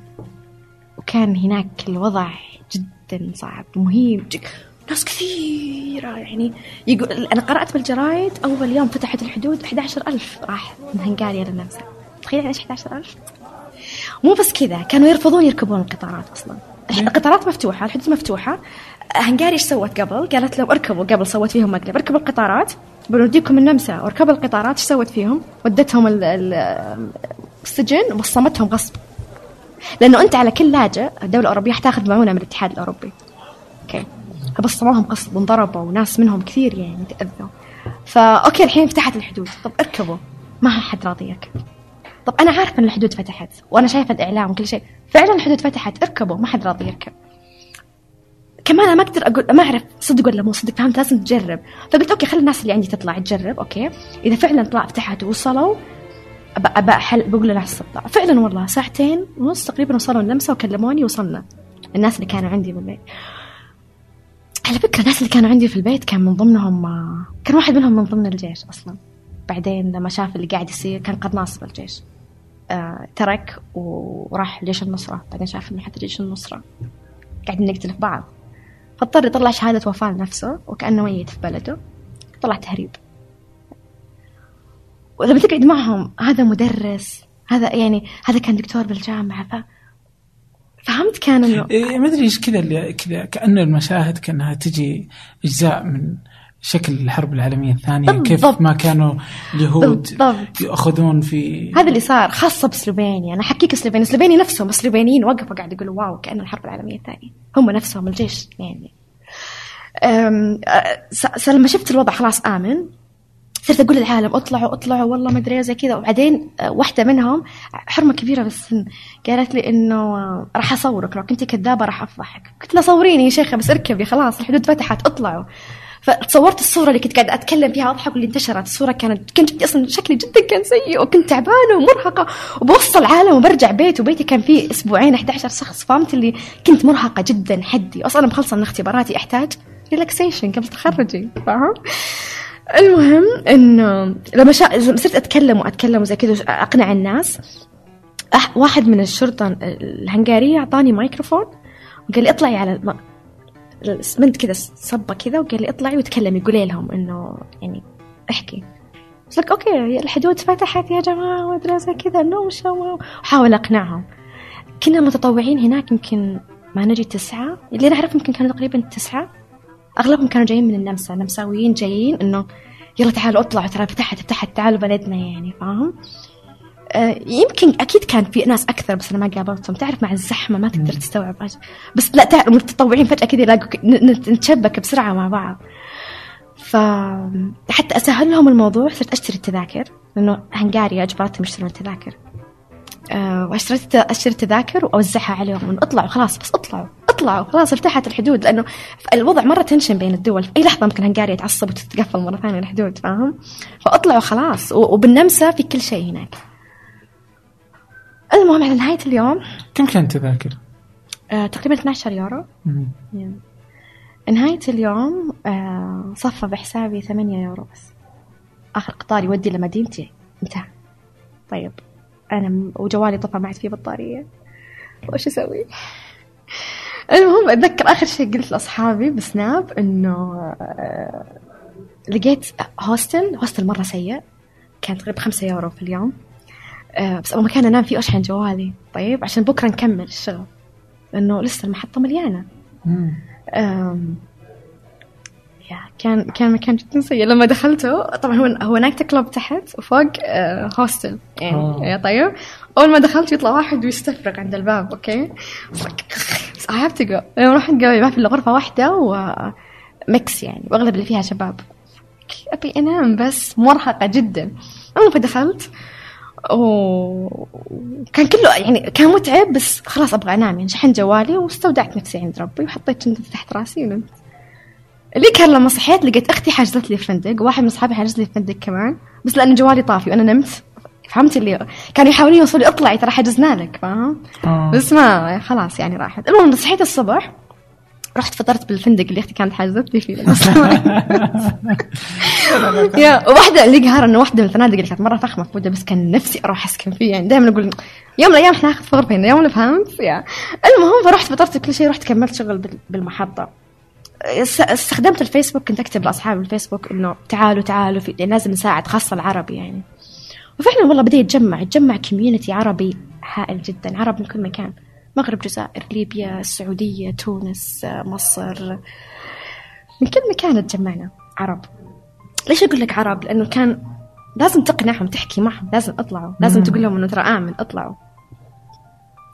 وكان هناك الوضع جدا صعب رهيب جدا. ناس كثيرة يعني يقول أنا قرأت بالجرايد أول يوم فتحت الحدود 11000 راح من هنغاريا للنمسا. تخيل إيش 11000 مو بس كذا كانوا يرفضون يركبون القطارات أصلا. القطارات مفتوحة الحدود مفتوحة. هنغاريا إيش سوت قبل؟ قالت لهم اركبوا قبل سوت فيهم مقلب. اركبوا القطارات. بنوديكم النمسا. واركبوا القطارات إيش سوت فيهم؟ ودتهم ال- ال- السجن وبصمتهم غصب. لأنه أنت على كل لاجئ الدولة الأوروبية حتاخذ معونه من الاتحاد الأوروبي. أوكي. فبصموهم قصد وانضربوا وناس منهم كثير يعني تأذوا. فا أوكي الحين فتحت الحدود. طب اركبوا. ما حد راضي يركب. طب أنا عارفة إن الحدود فتحت وأنا شايفة الإعلام وكل شيء. فعلا الحدود فتحت اركبوا ما حد راضي يركب. كمان أنا ما أقدر أقول ما أعرف صدق ولا مو صدق فهمت؟ لازم تجرب. فقلت أوكي خلي الناس اللي عندي تطلع تجرب أوكي؟ إذا فعلا طلع فتحت ووصلوا أبى أبى أحل بقول لا تطلع فعلا والله ساعتين ونص تقريبا وصلوا النمسا وكلموني وصلنا الناس اللي كانوا عندي بالبيت على فكرة الناس اللي كانوا عندي في البيت كان من ضمنهم كان واحد منهم من ضمن الجيش أصلا. بعدين لما شاف اللي قاعد يصير كان قناص بالجيش آه ترك وراح جيش النصرة بعدين شاف إنه حتى جيش النصرة قاعدين نقتل في بعض. فاضطر يطلع شهادة وفاة لنفسه وكأنه ميت في بلده. طلع تهريب. ولما تقعد معهم هذا مدرس هذا يعني هذا كان دكتور بالجامعة ف فهمت كان إنه إيه ما أدري إيش كذا كذا كأن المشاهد كأنها تجي أجزاء من شكل الحرب العالمية الثانية بالضبط. كيف ما كانوا اليهود بالضبط. يأخذون في هذا اللي صار خاصة بسلوفينيا. أنا أحكيك سلوفينيا. سلوفينيا نفسهم السلوفينيين وقفوا قاعد يقولوا واو كأن الحرب العالمية الثانية. هم نفسهم الجيش يعني. لما شفت الوضع؟ خلاص آمن. صرت أقول للعالم اطلعوا اطلعوا والله ما أدري إيه زي كذا. وبعدين واحدة منهم حرمة كبيرة بالسن قالت لي إنه أه، راح أصورك لو كنتي كذابة راح أفضحك. قلت لها صوريني يا شيخة بس اركبي خلاص الحدود فتحت اطلعوا. فتصورت الصورة اللي كنت قاعدة أتكلم فيها أضحك واللي انتشرت. الصورة كانت كنت أصلا شكلي جدا كان سيء وكنت تعبانة ومرهقة. وبوصل العالم وبرجع بيت وبيتي كان فيه أسبوعين 11 شخص. فهمت اللي كنت مرهقة جدا حدي. أصلا مخلصة من اختباراتي أحتاج relaxation قبل تخرجي. فاهم المهم إنه لما شا... صرت أتكلم وأتكلم وزي كذا أقنع الناس. أح... واحد من الشرطة الهنغارية أعطاني مايكروفون وقال لي اطلعي على الاسمنت كذا صبة كذا وقال لي اطلعي وتكلمي. قولي لهم إنه يعني احكي. قلت لك أوكي الحدود فتحت يا جماعة وادري زي كذا you know شو احاول أقنعهم. كنا متطوعين هناك يمكن ما نجي تسعة. اللي نعرف يمكن كانوا تقريبا تسعة. أغلبهم كانوا جايين من النمسا. نمساويين جايين إنه يلا تعالوا اطلعوا ترى فتحت فتحت تعالوا بلدنا يعني فاهم؟ يمكن أكيد كان في ناس أكثر بس أنا ما قابلتهم. تعرف مع الزحمة ما تقدر تستوعب بس لا تعرف متطوعين فجأة كذا يلاقوا نتشبك بسرعة مع بعض. ف حتى أسهل لهم الموضوع صرت أشتري التذاكر لأنه هنغاريا اجبرتهم يشترون التذاكر. آه، وأشتريت أشتري التذاكر وأوزعها عليهم اطلعوا خلاص بس اطلعوا اطلعوا خلاص ارتاحت الحدود. لأنه الوضع مرة تنشن بين الدول. في أي لحظة ممكن هنغاريا تعصب وتتقفل مرة ثانية الحدود فاهم؟ فاطلعوا خلاص. وبالنمسا في كل شيء هناك. المهم على نهاية اليوم. كم كان تذاكر؟ آه، تقريبا 12 يورو. Yeah. نهاية اليوم آه، صفى بحسابي 8 يورو بس. آخر قطار يودي لمدينتي انتهى. طيب. أنا وجوالي طفى ما عاد فيه بطارية. وش أسوي؟ المهم أتذكر آخر شيء قلت لأصحابي بسناب إنه آه، لقيت هوستل هوستل مرة سيء. كان تقريبا خمسة يورو في اليوم. آه، بس أول مكان أنام فيه أشحن جوالي. طيب عشان بكرة نكمل. الشغل لأنه لسه المحطة مليانة. يا كان كان مكان جدا سيء. لما دخلته طبعا هو هو night club تحت وفوق آه، hostel. يعني. يا طيب. أول ما دخلت يطلع واحد ويستفرغ عند الباب أوكي؟ بس have to go. يوم رحت ما في الا غرفه واحدة وميكس يعني وأغلب اللي فيها شباب. أبي أنام بس مرهقة جدا. المهم فدخلت. وكان كله يعني كان متعب بس خلاص أبغى أنام. يعني شحنت جوالي واستودعت نفسي عند ربي وحطيت شنطتي تحت راسي ونمت. اللي كان لما صحيت لقيت أختي حجزت لي فندق وواحد من أصحابي حجز لي فندق كمان بس لأن جوالي طافي وأنا نمت. فهمت اللي كانوا يحاولون يوصلوا لي اطلعي ترى حجزنا لك. فاهم؟ آه. بس ما خلاص يعني راحت. المهم صحيت الصبح رحت فطرت بالفندق اللي أختي كانت حجزت لي فيه. يا وواحدة اللي قهر إنه واحدة من الفنادق اللي كانت مرة فخمة في بس كان نفسي أروح أسكن فيه يعني دائما أقول يوم من الأيام إحنا ناخذ في غرفة هنا يوم فهمت يا. المهم فرحت فطرت كل شيء رحت كملت شغل بال- بالمحطة. اس- استخدمت الفيسبوك كنت أكتب لاصحابي الفيسبوك إنه تعالوا تعالوا في يعني لازم نساعد خاصة العربي يعني. وفعلا والله بدأ يتجمع يتجمع community عربي هائل جدا عرب من كل مكان. مغرب جزائر ليبيا السعودية تونس آه، مصر. من كل مكان تجمعنا عرب. ليش أقول لك عرب؟ لأنه كان لازم تقنعهم تحكي معهم لازم أطلعوا لازم. تقول لهم إنه ترى امن أطلعوا.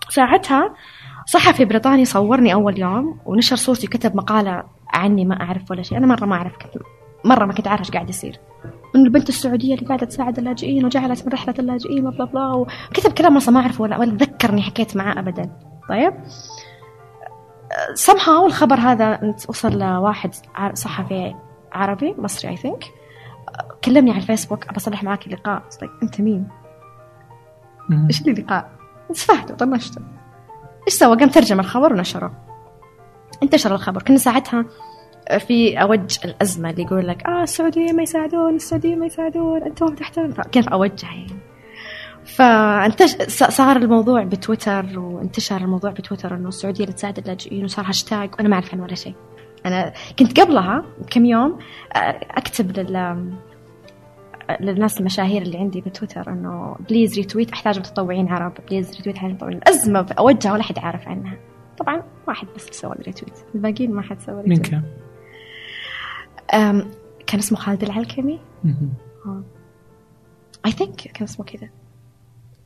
ساعتها صحفي بريطاني صورني أول يوم ونشر صورتي وكتب مقالة عني ما أعرف ولا شيء. أنا مرة ما أعرف كنت مرة ما كنت عارف إيش قاعد يصير. إنه البنت السعودية اللي قاعدة تساعد اللاجئين وجعلت من رحلة اللاجئين وبلا بلا وكتب كلام أصلا ما أعرفه ولا ولا ذكرني حكيت معاه ابدا. طيب؟ Somehow الخبر هذا وصل لواحد صحفي عربي مصري اي ثينك كلمني على الفيسبوك أبى أصلح معاك اللقاء. أنت مين؟ إيش اللي لقاء؟ سفحته طنشته إيش سوى؟ قام ترجم الخبر ونشره. انتشر الخبر. كنا ساعتها في أوج الأزمة اللي يقول لك آه السعودية ما يساعدون السعودية ما يساعدون أنتم تحتون. كان في اوجها يعني؟ فانتشر صار الموضوع بتويتر وانتشر الموضوع بتويتر إنه السعودية اللي تساعد اللاجئين وصار هاشتاج وأنا ما أعرف عن ولا شيء. أنا كنت قبلها بكم يوم آه، أكتب لل للناس المشاهير اللي عندي بتويتر إنه please retweet أحتاج متطوعين عرب please retweet احتاج متطوعين الأزمة باوجها ولا حد عارف عنها. طبعا واحد بس سوى retweet الباقيين ما حد سوى retweet كان؟ أم، كان اسمه خالد العلكمي. اي ثينك كان اسمه كذا.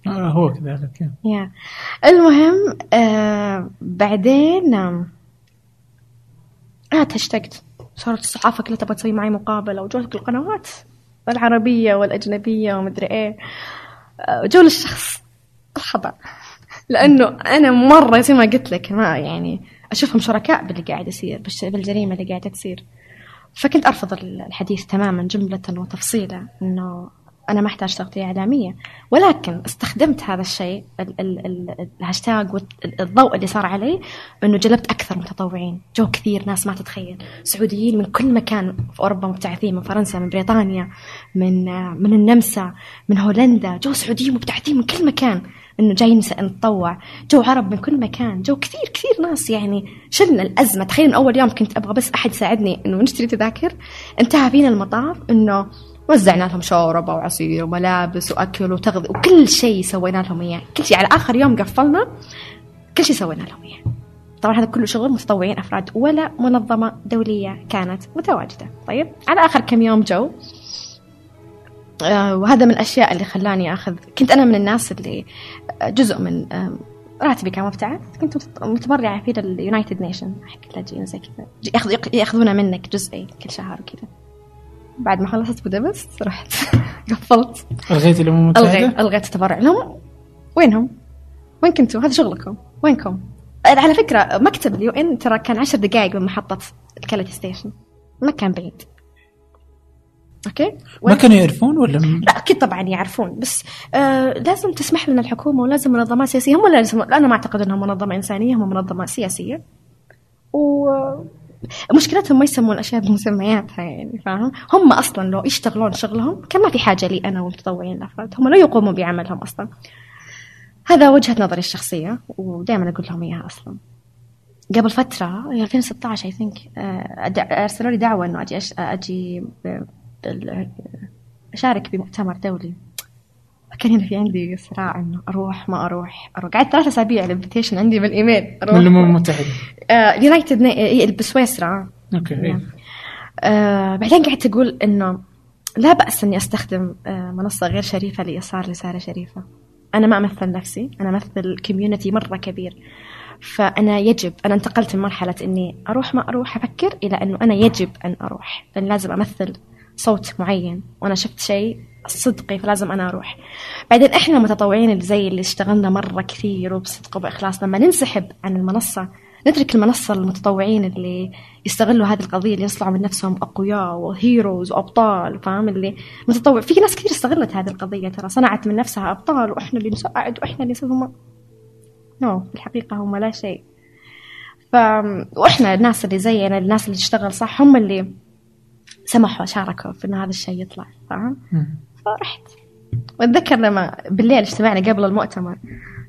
آه هو كذلك يا المهم آه بعدين أنا تشتقت. صارت الصحافة كلها تبغى تسوي معي مقابلة وجوت القنوات العربية والأجنبية ومدري إيه. آه، جو للشخص الخطأ. لأنه أنا مرة زي ما قلت لك ما يعني أشوفهم شركاء باللي قاعد يصير بالجريمة اللي قاعدة تصير. فكنت أرفض الحديث تماما جملة وتفصيلا إنه أنا ما أحتاج تغطية إعلامية. ولكن استخدمت هذا الشيء ال- ال- ال- الهاشتاج والضوء اللي صار عليه إنه جلبت أكثر متطوعين. جو كثير ناس ما تتخيل. سعوديين من كل مكان في أوروبا مبتعثين من فرنسا من بريطانيا من من النمسا من هولندا. جو سعوديين مبتعثين من كل مكان. إنه نس- نتطوع. جو عرب من كل مكان. جو كثير كثير ناس يعني شلنا الأزمة. تخيل من أول يوم كنت أبغى بس أحد يساعدني إنه نشتري تذاكر. انتهى فينا المطاف إنه وزعنا لهم شوربة وعصير وملابس وأكل وتغذية وكل شيء سوينا لهم إياه. كل شيء. على آخر يوم قفلنا. كل شيء سوينا لهم إياه. طبعا هذا كله شغل متطوعين أفراد ولا منظمة دولية كانت متواجدة. طيب على آخر كم يوم جو وهذا من الأشياء اللي خلاني أخذ كنت أنا من الناس اللي آه، جزء من آه راتبي كان مبتعث. كنت مت- متبرعة في ال United Nation حق اللاجئين زي كذا. يأخذ- ياخذونه منك جزئي كل شهر وكذا. بعد ما خلصت بودابست رحت قفلت. ألغيت الأمم المتحدة؟ الغيت ألغيت التبرع. لهم؟ وينهم؟ وين كنتوا؟ هذا شغلكم. وينكم؟ على فكرة مكتب ال UN ترى كان عشر دقائق من محطة الكاليتي station. ما كان بعيد. أوكي؟ ما كانوا يعرفون ولا م- لا أكيد طبعا يعرفون بس آه لازم تسمح لنا الحكومة ولازم منظمات سياسية. هم لازم أنا ما أعتقد إنهم منظمة إنسانية هم منظمة سياسية. و مشكلتهم ما يسمون الاشياء بمسمياتها يعني فاهم؟ هم أصلا لو يشتغلون شغلهم كان ما في حاجة لي أنا والمتطوعين الأفراد. هم لا يقوموا بعملهم أصلا. هذا وجهة نظري الشخصية ودائما أقول لهم إياها أصلا. قبل فترة 2016 I think أرسلوا لي دعوة إنه أجي أش... أجي أشارك بمؤتمر دولي. فكان هنا في عندي صراع إنه أروح ما أروح. أروح. قعدت ثلاث أسابيع ال invitation عندي بالإيميل. أروح. من الامم المتحده United بسويسرا. أوكي إيه. آه بعدين قعدت أقول إنه لا بأس إني أستخدم آه منصة غير شريفة لايصال رساله شريفة. أنا ما أمثل نفسي أنا أمثل كوميونتي مرة كبير. فأنا يجب أنا انتقلت من مرحلة إني أروح ما أروح أفكر إلى إنه أنا يجب أن أروح. لأن لازم أمثل صوت معين وأنا شفت شيء صدقي فلازم أنا أروح. بعدين إحنا المتطوعين اللي زي اللي اشتغلنا مرة كثير وبصدق وباخلاص لما ننسحب عن المنصة. نترك المنصة للمتطوعين اللي يستغلوا هذه القضية اللي يصنعوا من نفسهم أقوياء وهيروز وأبطال فاهم؟ اللي متطوع. في ناس كثير استغلت هذه القضية ترى صنعت من نفسها أبطال وإحنا اللي نساعد وإحنا اللي هم. نو في الحقيقة هم لا شيء. ف وإحنا الناس اللي زينا الناس اللي تشتغل صح هم اللي سمحوا شاركوا في إن هذا الشيء يطلع فاهم. فرحت وأتذكر لما بالليل اجتمعنا قبل المؤتمر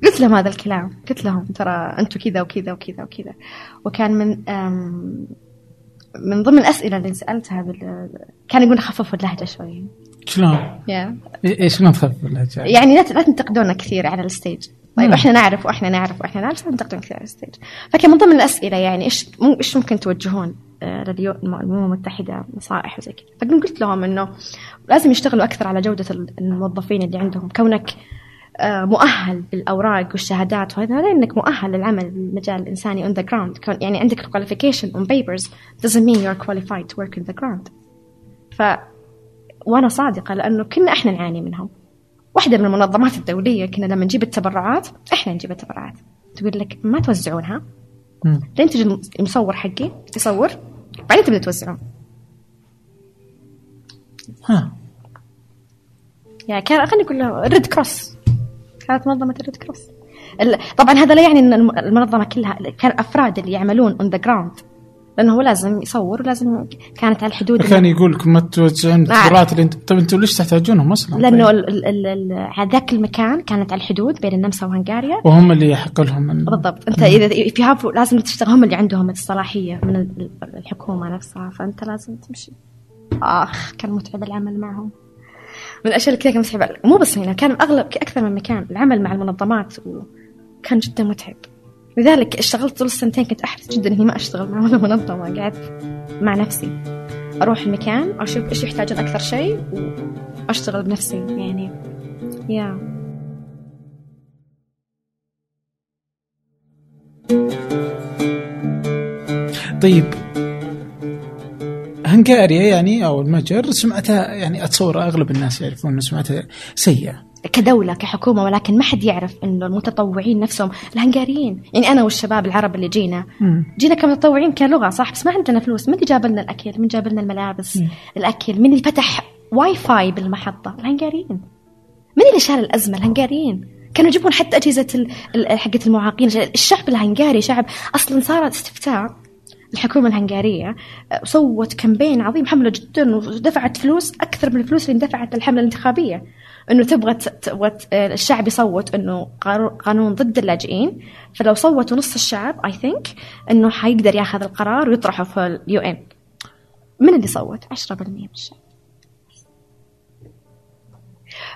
قلت لهم هذا الكلام قلت لهم ترى أنتم كذا وكذا وكذا وكذا وكان من من ضمن الاسئله اللي سألتها بال... كان يقول خففوا اللهجة شوي شلون؟ yeah. إيش شلون تخفف اللهجة؟ يعني لا لا تنتقدونا كثير على الستيج طيب مم. إحنا نعرف وإحنا نعرف وإحنا نعرف تنتقدون كثير على الستيج فكان من ضمن الأسئلة يعني إيش إيش ممكن توجهون الامم المتحده نصائح وزي كذا. فقلت قلت لهم إنه لازم يشتغلوا أكثر على جودة ال- الموظفين اللي عندهم. كونك آه، مؤهل بالأوراق والشهادات وهذا هذا إنك مؤهل للعمل بالمجال الإنساني on the ground. كون يعني عندك qualification on papers doesn't mean you're qualified to work in the ground. ف وأنا صادقة لأنه كنا إحنا نعاني منهم. واحدة من المنظمات الدولية كنا لما نجيب التبرعات إحنا نجيب التبرعات. تقول لك ما توزعونها. لين تجي المصور حقي يصور بعدين تبدأ توزعون ها. يعني كان خليني أقول Red Cross كانت منظمة ال Red Cross ال- طبعا هذا لا يعني إن الم- المنظمة كلها كان أفراد اللي يعملون on the ground لأنه هو لازم يصور ولازم كانت على الحدود. كان يقول لكم ما توزعون. الدولارات اللي أنتم طيب أنتم ليش تحتاجونهم أصلا؟ لأنه طيب. ال- ال- ال- على ذاك المكان كانت على الحدود بين النمسا وهنغاريا. وهم اللي يحق لهم من بالضبط. أنت إذا في لازم تشتغل. هم اللي عندهم الصلاحية من ال- الحكومة نفسها. فأنت لازم تمشي. آخ كان متعب العمل معهم. من الأشياء اللي كذا كان متعب مو بس هنا كان اغلب أكثر من مكان. العمل مع المنظمات وكان جدا متعب. لذلك اشتغلت طول السنتين كنت أحرص جدا إني ما أشتغل مع ولا منظمة قعدت مع نفسي. أروح المكان أشوف إيش يحتاجون أكثر شيء وأشتغل بنفسي يعني. يا. طيب. هنغاريا يعني أو المجر سمعتها يعني اتصور أغلب الناس يعرفون ان سمعتها سيئة. كدولة كحكومة ولكن ما حد يعرف إنه المتطوعين نفسهم الهنغاريين. يعني أنا والشباب العرب اللي جينا مم. جينا كمتطوعين كلغة صح؟ بس ما عندنا فلوس. من اللي جاب لنا الأكل؟ من جاب لنا الملابس؟ الأكل. من اللي فتح واي فاي بالمحطة؟ الهنغاريين. من اللي شال الأزمة؟ الهنغاريين. كانوا يجيبون حتى ال- حقة المعاقين. الشعب الهنغاري شعب أصلا صارت استفتاء. الحكومة الهنغارية آه، سوت campaign عظيم حملة جدا ودفعت فلوس أكثر من الفلوس اللي اندفعت للحملة الانتخابية. إنه تبغى آه، الشعب يصوت إنه قانون- ضد اللاجئين. فلو صوتوا نص الشعب I think إنه حيقدر ياخذ القرار ويطرحه في ال UN. من اللي صوت؟ 10% من الشعب.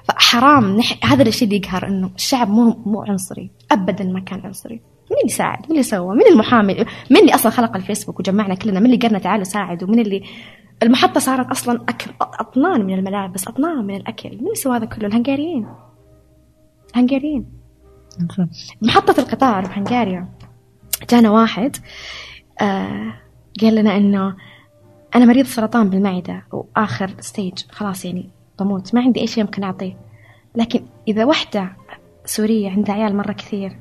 فحرام نح... هذا الشيء اللي يقهر إنه الشعب مو مو عنصري ابدا ما كان عنصري. مين اللي ساعد؟ مين اللي سوى؟ مين المحامي؟ مين اللي أصلا خلق الفيسبوك وجمعنا كلنا؟ مين اللي قالنا تعالوا ساعدوا؟ مين اللي المحطة صارت أصلا أكل أطنان من الملابس، أطنان من الأكل، مين اللي سوى هذا كله؟ الهنغاريين. الهنغاريين. محطة القطار بهنغاريا جانا واحد آه قال لنا إنه أنا مريض سرطان بالمعدة وآخر ستيج خلاص يعني بموت ما عندي أي شيء ممكن أعطيه لكن إذا وحدة سورية عندها عيال مرة كثير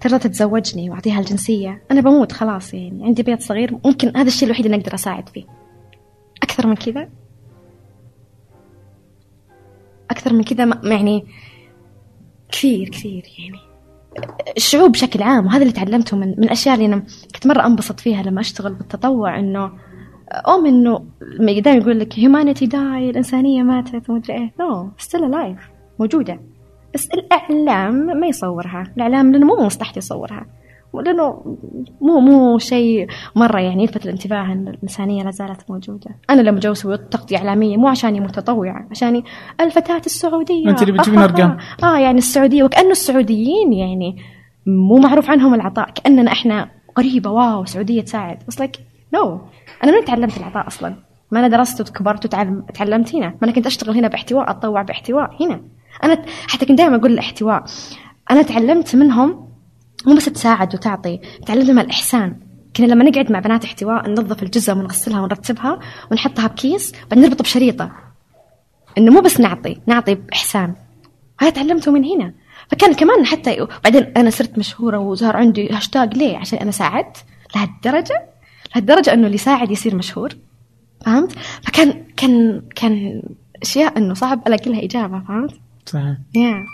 ترضى تتزوجني وأعطيها الجنسية. أنا بموت خلاص يعني. عندي بيت صغير. ممكن هذا الشيء الوحيد اللي أقدر أساعد فيه. أكثر من كذا؟ أكثر من كذا يعني كثير كثير يعني. الشعوب بشكل عام وهذا اللي تعلمته من من الأشياء اللي أنا كنت مرة أنبسط فيها لما أشتغل بالتطوع إنه أم إنه دائما يقول لك humanity died الإنسانية ماتت ومدري إيه. no still alive موجودة. بس الإعلام ما يصورها. الإعلام لأنه مو مصلحته يصورها. لأنه مو مو شيء مرة يعني يلفت الانتباه إن الإنسانية لا زالت موجودة. أنا لما جو أسوي تغطية إعلامية مو عشاني متطوعة عشاني الفتاة السعودية. أنت اللي بتجيبين أرقام. آه يعني السعودية وكانه السعوديين يعني مو معروف عنهم العطاء كأننا إحنا غريبة. wow السعوديه تساعد. بس like no أنا من تعلمت العطاء أصلا. ما أنا درست وكبرت وتعلم تعلمت هنا. ما أنا كنت أشتغل هنا باحتواء أتطوع باحتواء هنا. أنا حتى كنت دائما أقول الاحتواء أنا تعلمت منهم مو بس تساعد وتعطي تعلمت من الإحسان. كنا لما نقعد مع بنات احتواء ننظف الجزم ونغسلها ونرتبها ونحطها بكيس بعدين نربط بشريطة. إنه مو بس نعطي نعطي بإحسان. هذا تعلمته من هنا. فكان كمان حتى بعدين أنا صرت مشهورة وصار عندي هاشتاج ليه؟ عشان أنا ساعدت لهالدرجة لهالدرجة إنه اللي يساعد يصير مشهور. فهمت؟ فكان كان كان أشياء إنه صعب ألاقي لها إجابة فهمت؟ صحيح. Yeah.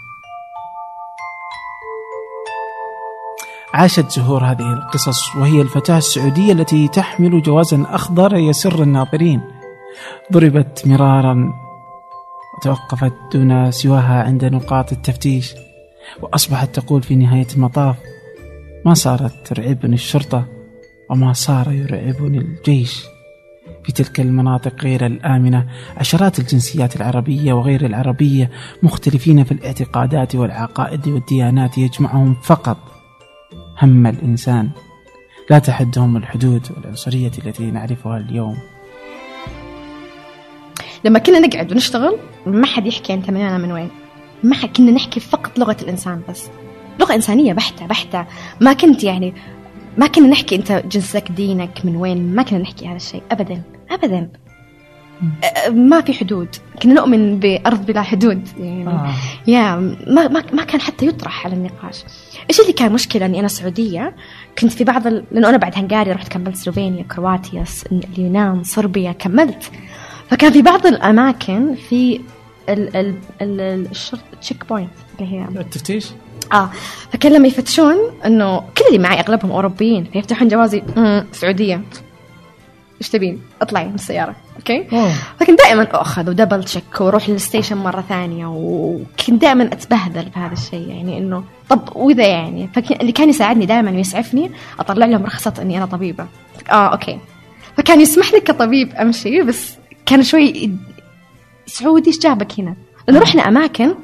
عاشت زهور هذه القصص وهي الفتاة السعودية التي تحمل جوازا أخضر يسر الناظرين. ضربت مرارا وتوقفت دون سواها عند نقاط التفتيش وأصبحت تقول في نهاية المطاف ما صارت ترعبني الشرطة وما صار يرعبني الجيش. في تلك المناطق غير الآمنة. عشرات الجنسيات العربية وغير العربية مختلفين في الاعتقادات والعقائد والديانات يجمعهم فقط. هم الإنسان. لا تحدهم الحدود والعنصرية التي نعرفها اليوم. لما كنا نقعد ونشتغل ما حد يحكي انت من أنا من وين. ما حد كنا نحكي فقط لغة الإنسان بس. لغة إنسانية بحتة بحتة. ما كنت يعني ما كنا نحكي انت جنسك دينك من وين ما كنا نحكي هذا الشيء ابدا ابدا. ما في حدود. كنا نؤمن بأرض بلا حدود يعني. آه. yeah ما ما ما كان حتى يطرح على النقاش. إيش اللي كان مشكلة؟ إني أنا سعودية كنت في بعض ال... لأنه أنا بعد هنغاريا رحت كملت سلوفينيا كرواتيا اليونان صربيا كملت. فكان في بعض الأماكن في ال ال ال الشرط checkpoint اللي هي التفتيش؟ آه فكان لما يفتشون إنه كل اللي معي أغلبهم أوروبيين فيفتحون جوازي "مم، سعودية إيش تبين؟ اطلعي من السيارة أوكي؟ أوه. فكنت دائما أخذ و double check وأروح لل station مرة ثانية وكنت دائما أتبهدل بهذا الشيء يعني إنه طب وإذا يعني فكان اللي كان يساعدني دائما ويسعفني أطلع لهم رخصة إني أنا طبيبة آه okay فكان يسمح لي كطبيب أمشي بس كان شوي سعودي إيش جابك هنا؟ لأنه رحنا أماكن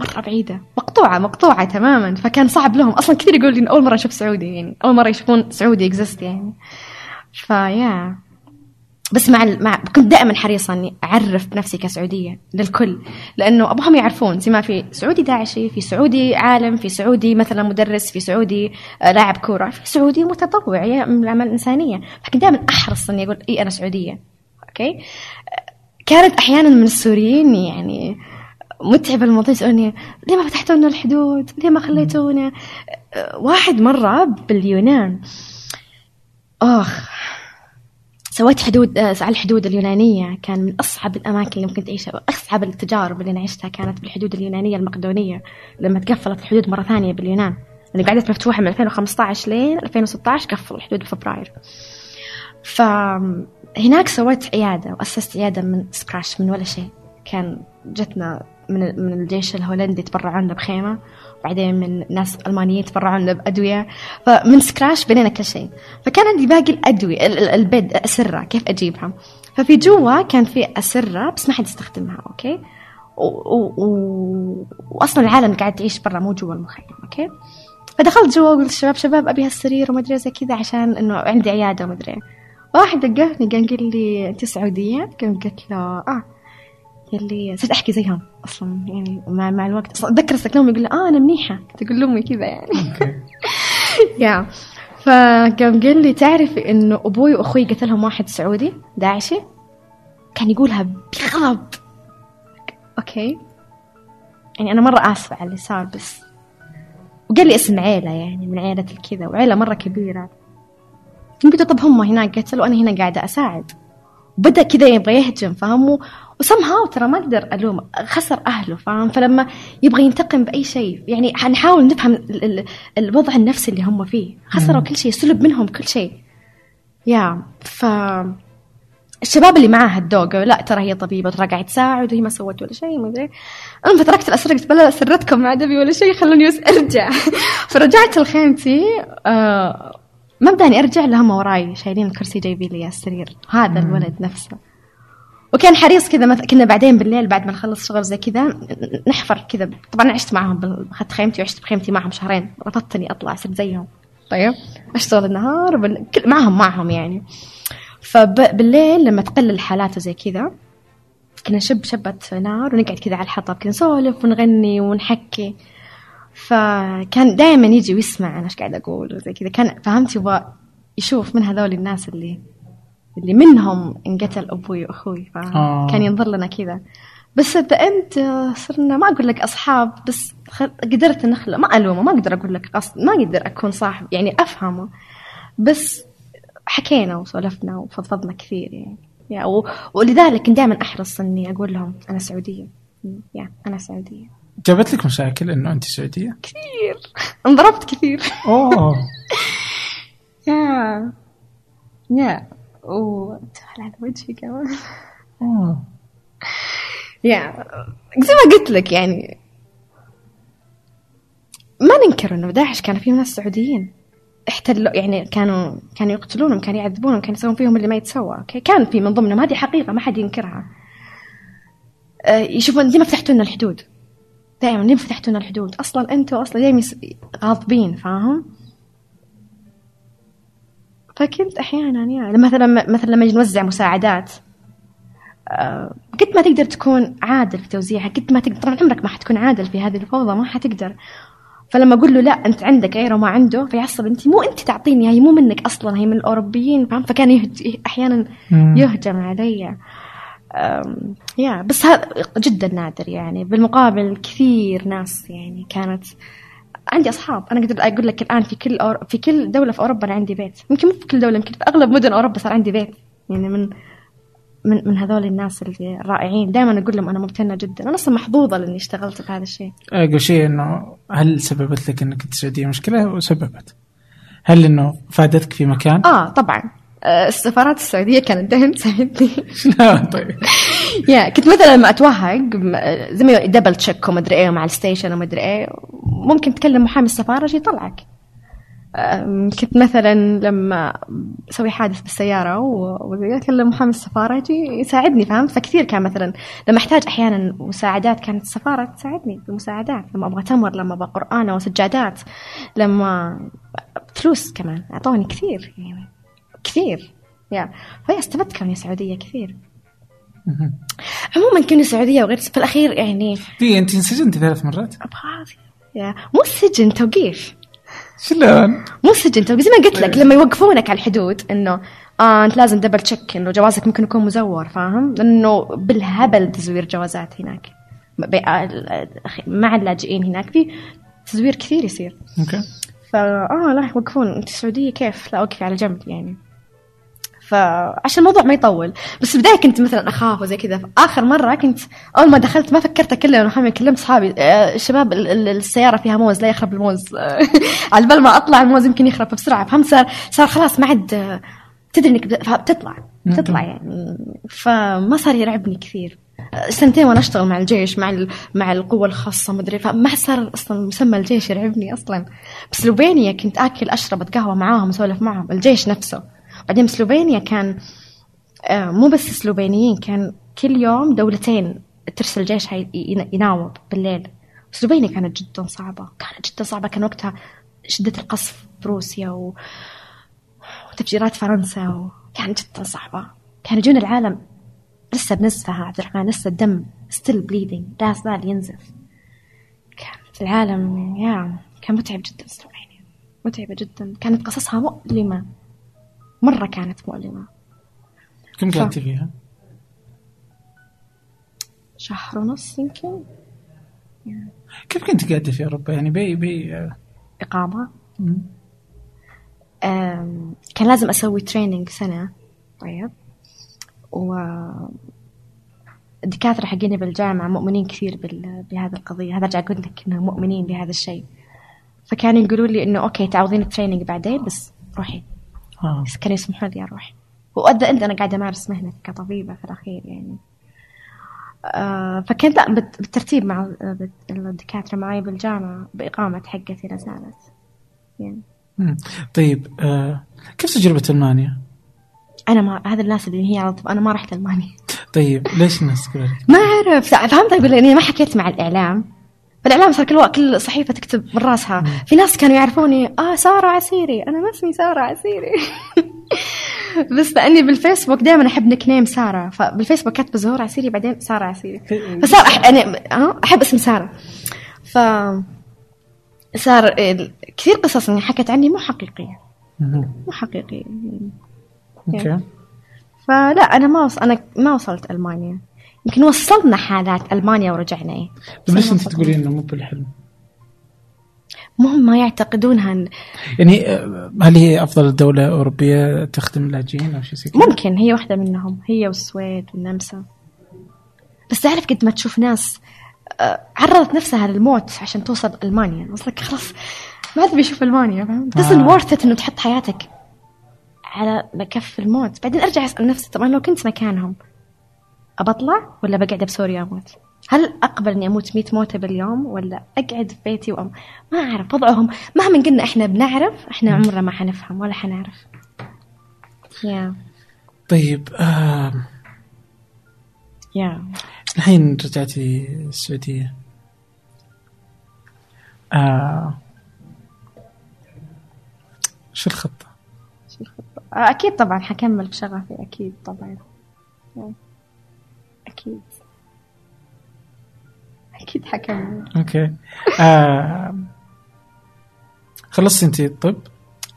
مرة بعيدة مقطوعة مقطوعة تماما. فكان صعب لهم. أصلا كثير يقول لي أول مرة أشوف سعودي يعني أول مرة يشوفون سعودي exist يعني. ف yeah بس مع ال... مع كنت دائما حريصة إني أعرف بنفسي كسعودية للكل. لأنه أبوهم يعرفون. زي ما في سعودي داعشي في سعودي عالم في سعودي مثلا مدرس في سعودي آه، لاعب كورة في سعودي متطوع يا- من الأعمال الإنسانية فكنت دائما أحرص إني أقول إي أنا سعودية. okay كانت أحيانا من السوريين يعني متعب الموضوع يسألوني ليه ما فتحتوا لنا الحدود؟ ليه ما خليتونا؟ واحد مرة باليونان. آخ سويت حدود آه، على الحدود اليونانية. كان من أصعب الأماكن اللي ممكن تعيشها أصعب التجارب اللي أنا عشتها كانت بالحدود اليونانية المقدونية لما تقفلت الحدود مرة ثانية باليونان. اللي قعدت مفتوحة من 2015 لين 2016 قفلوا الحدود بفبراير. فهناك سويت عيادة وأسست عيادة من scratch من ولا شيء. كان جتنا من من الجيش الهولندي تبرعوا لنا بخيمة وبعدين من ناس ألمانيين تبرعوا لنا بأدوية. فمن scratch بنينا كل شيء. فكان عندي باقي الأدوية ال- ال- ال bed أسرة كيف أجيبها؟ ففي جوا كان في أسرة بس ما حد يستخدمها okay؟ و... و... و... وأصلا العالم قاعد تعيش برا مو جوا المخيم okay؟ فدخلت جوا وقلت للشباب شباب أبي هالسرير وما أدري زي كذا عشان إنه عندي عيادة وما أدري. واحد دققني قام قال لي أنت سعودية؟ قام قلت له آه. يلي صرت أحكي زيهم أصلا يعني مع مع الوقت. أصلا أتذكر استكلمهم يقول آه أنا منيحة. تقول لأمي كذا يعني. يا فقام قال لي تعرفي إنه أبوي وأخوي قتلهم واحد سعودي داعشي؟ كان يقولها بغضب أوكي. يعني أنا مرة آسفة على اللي صار بس. وقال لي اسم عيلة يعني من عيلة الكذا وعيلة مرة كبيرة. قلت له طب هم هناك قتلوا وأنا هنا قاعدة أساعد. وبدأ كذا يبغى يهجم فاهم وسمهاو ترى ما أقدر ألوم خسر أهله فاهم؟ فلما يبغى ينتقم بأي شيء يعني حنحاول نفهم ال- ال- الوضع النفسي اللي هم فيه. خسروا كل شيء سلب منهم كل شيء. يا ف الشباب اللي معاها الدوقة لا ترى هي طبيبة ترى قاعد تساعد وهي ما سوت ولا شيء ما أدري. المهم فتركت الأسرة قلت بلا سرتكم ما دبي ولا شيء خلوني أرجع. فرجعت لخيمتي آه ما بداني أرجع لهم وراي شايلين الكرسي جايبين لي السرير. هذا الولد نفسه. وكان حريص كذا مثلا كنا بعدين بالليل بعد ما نخلص شغل زي كذا نحفر كذا. طبعا عشت معهم أخذت خيمتي وعشت بخيمتي معهم شهرين رفضت اني أطلع صرت زيهم. طيب أشتغل النهار وبال... كل- معهم معهم يعني. فبالليل لما تقل الحالات وزي كذا كنا نشب شبة نار ونقعد كذا على الحطب كنا نسولف ونغني ونحكي. فكان دائما يجي ويسمع أنا إيش قاعد أقول وزي كذا. كان فهمت يبغى يشوف من هذول الناس اللي اللي منهم انقتل أبوي وأخوي آه. فكان ينظر لنا كذا. بس انت صرنا ما أقول لك أصحاب بس. قدرت نخلق ما ألومه ما أقدر أقول لك قصد ما أقدر أكون صاحب يعني أفهمه. بس حكينا وسولفنا وفضفضنا كثير يعني. يا و... ولذلك كنت دائما أحرص إني أقول لهم أنا سعودية. يا أنا سعودية. جابت لك مشاكل إنه أنت سعودية؟ كثير. انضربت كثير. أوه. يا يا. وتفعل على وجهي كمان. يا زي ما قلت لك يعني ما ننكر إنه داعش كان فيه ناس سعوديين. احتلوا يعني كانوا كانوا يقتلونهم كانوا يعذبونهم كانوا يسوون فيهم اللي ما يتسوى. أوكي؟ كان في من ضمنهم. هذه حقيقة ما حد ينكرها. آه، يشوفون ليه ما فتحتوا لنا الحدود. دائما ليه ما فتحتوا لنا الحدود؟ أصلا أنتوا أصلا دائما غاضبين فاهم؟ فكنت أحيانا يعني. مثلا مثلا لما نوزع مساعدات آه، قد ما تقدر تكون عادل في توزيعها قد ما تقدر طبعا عمرك ما حتكون عادل في هذه الفوضى ما حتقدر. فلما أقول له لا أنت عندك غيره ما عنده فيعصب أنت مو أنت تعطيني هي مو منك أصلا هي من الأوروبيين فاهم؟ فكان يهج... أحيانا. يهجم علي. أم، يا بس هذا جدا نادر يعني. بالمقابل كثير ناس يعني كانت عندي أصحاب. أنا أقدر أقول لك الآن في كل أور... في كل دولة في أوروبا أنا عندي بيت. يمكن مو في كل دولة يمكن في أغلب مدن أوروبا صار عندي بيت. يعني من من من هذول الناس اللي رائعين. دائما أقول لهم أنا ممتنه جدا. أنا أصلا محظوظة لأني اشتغلت بهذا الشيء. أقول شيء إنه هل سببت لك إنك السعوديه مشكلة؟ وسببت هل إنه فادتك في مكان؟ آه طبعا. آه، السفارات السعودية كانت دائما تساعدني. طيب؟ yeah كنت مثلا لما أتوهق زي double check ومدري إيه مع ال station ومدري إيه ممكن تكلم محامي السفارة يجي يطلعك. كنت مثلا لما أسوي حادث بالسيارة واكلم محامي السفارة يجي يساعدني فهمت فكثير كان مثلا لما أحتاج أحيانا مساعدات كانت السفارة تساعدني بالمساعدات. لما أبغى تمر لما أبغى قرآن أو سجادات لما فلوس كمان أعطوني كثير يعني كثير. يا فهي استفدت كوني سعوديه كثير. عموما كوني سعودية وغير في الاخير يعني دي أنت انسجنتي ثلاث مرات؟ أبغى يا مو سجن توقيف. شلون؟ مو سجن توقيف. زي ما قلت لك لما يوقفونك على الحدود إنه آه أنت لازم double check إنه جوازك ممكن يكون مزور فاهم؟ لأنه بالهبل تزوير جوازات هناك. ب- مع اللاجئين هناك في تزوير كثير يصير. okay. فا آه لا يوقفون. أنت السعوديه كيف؟ لا وقفي على جنب يعني. فعشان الموضوع ما يطول. بس البداية كنت مثلا أخاف وزي كذا. آخر مرة كنت أول ما دخلت ما فكرت اكلم محمد كلمت اصحابي آه، الشباب ال- ال- السيارة فيها موز لا يخرب الموز. على بال ما أطلع الموز يمكن يخرب فبسرعه فهمت صار صار خلاص ما عاد آه، تدري إنك بت- بتطلع بتطلع يعني. فما صار يرعبني كثير. آه، سنتين وأنا أشتغل مع الجيش مع مع القوة الخاصة مدري فما صار أصلا مسمى الجيش يرعبني أصلا. بسلوفينيا كنت آكل أشرب قهوه معاهم أسولف معهم الجيش نفسه. بعدين سلوفينيا كان آه، مو بس سلوفينيين كان كل يوم دولتين ترسل جيشها ي- ي- يناوب بالليل. سلوفينيا كانت جدا صعبة كانت جدا صعبة كان وقتها شدة القصف بروسيا و... وتفجيرات فرنسا و... كانت جدا صعبة. كان يجون العالم لسه بنزفها عبد الرحمن لسه الدم still bleeding لا زال ينزف. كانت العالم يا كان متعب جدا سلوفينيا متعبة جدا. كانت قصصها مؤلمة. مرة كانت مؤلمة. كم. قعدتي فيها؟ شهر ونص يمكن. كيف كنت قاعدة في اوروبا يعني بي بي إقامة. مم. أم، كان لازم أسوي training سنة. طيب. و الدكاترة حقيني بالجامعة مؤمنين كثير بال... بهذه القضية. هذا أرجع أقول لك إنهم مؤمنين بهذا الشيء. فكانوا يقولوا لي إنه okay تعوضين ال training بعدين بس روحي. آه. بس كانوا يسمحوا لي أروح وأدى أنت أنا قاعدة أمارس مهنتي كطبيبة في الأخير يعني آه فكنت لا بالترتيب مع الدكاترة معي بالجامعة بإقامة حقتي لا زالت يعني مم. طيب آه. كيف تجربة ألمانيا؟ أنا ما هذا الناس اللي هي على طول أنا ما رحت ألمانيا طيب ليش الناس؟ ما أعرف فهمت أقول اني ما حكيت مع الإعلام فالاعلام صار كل كل صحيفة تكتب من راسها. في ناس كانوا يعرفوني آه سارة عسيري. أنا ما اسمي سارة عسيري. بس لأني بالفيسبوك دائما أحب nickname سارة. فبالفيسبوك كاتبة زهور عسيري بعدين سارة عسيري. فصار أح... أنا آه، أحب اسم سارة. ف صار كثير قصص اني حكت عني مو حقيقية. مو حقيقية. okay. فلا أنا ما وص... أنا ما وصلت ألمانيا. يمكن وصلنا حالات ألمانيا ورجعنا. إيه ليش بس انت تقولين إنه مو بالحلم؟ مهم ما يعتقدونها. إن- يعني آه، هل هي أفضل دولة أوروبية تخدم اللاجئين أو شيء زي كذا؟ ممكن هي واحدة منهم هي والسويد والنمسا. بس تعرف قد ما تشوف ناس آه، عرضت نفسها للموت عشان توصل ألمانيا. وصلك خلاص ما تبي يشوف ألمانيا فاهم؟ آه. worth إنه تحط حياتك على كف الموت. بعدين أرجع أسأل نفسي طبعا لو كنت مكانهم أبطلع ولا بقعد بسوريا أموت؟ هل أقبل إني أموت 100 موتة باليوم ولا أقعد في بيتي وأم ما أعرف وضعهم مهما قلنا إحنا بنعرف إحنا عمرنا ما حنفهم ولا حنعرف. يا طيب آه. يا الحين رجعتي السعودية. آه. شو الخطة؟ أكيد طبعا حكمل بشغفي أكيد طبعا. أكيد. أكيد حكمل أوكي. آه. خلصت انت الطب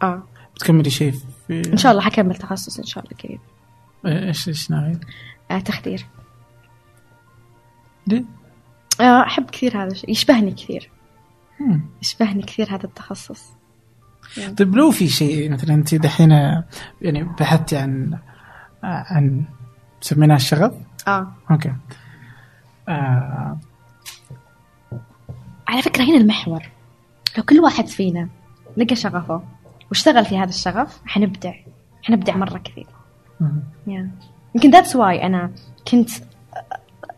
آه. بتكملي شيء في إن شاء الله حكمل تخصص إن شاء الله قريب. إيش إيش ناوي؟ آه تخدير. ليه؟ آه أحب كثير هذا الشيء. يشبهني كثير. مم. يشبهني كثير هذا التخصص. طيب لو في شيء مثلا انت دحين يعني بحثتي عن عن سميناه الشغف؟ آه. okay. آه. على فكرة هنا المحور. لو كل واحد فينا لقى شغفه واشتغل في هذا الشغف حنبدع. حنبدع مرة كثير. مم. yeah. يمكن that's why أنا كنت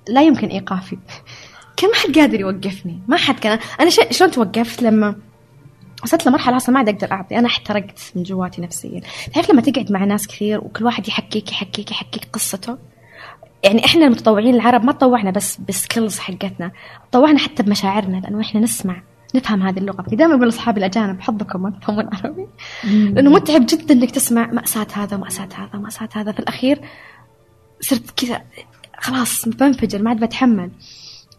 لا يمكن إيقافي. كان ما حد قادر يوقفني؟ ما حد كان. أنا ش... شلون توقفت لما وصلت لمرحلة أصلا ما عاد أقدر أعطي. أنا احترقت من جواتي نفسيا. تعرف لما تقعد مع ناس كثير وكل واحد يحكيك يحكيك يحكيك قصته؟ يعني إحنا المتطوعين العرب ما تطوعنا بس بسكيلز حقتنا تطوعنا حتى بمشاعرنا لأنه إحنا نسمع نفهم هذه اللغة. دائما أقول لأصحابي الأجانب حظكم ما تفهمون عربي لأنه متعب جدا إنك تسمع مأساة هذا ومأساة هذا ومأساة هذا. في الأخير صرت كذا خلاص بنفجر ما عاد بتحمل.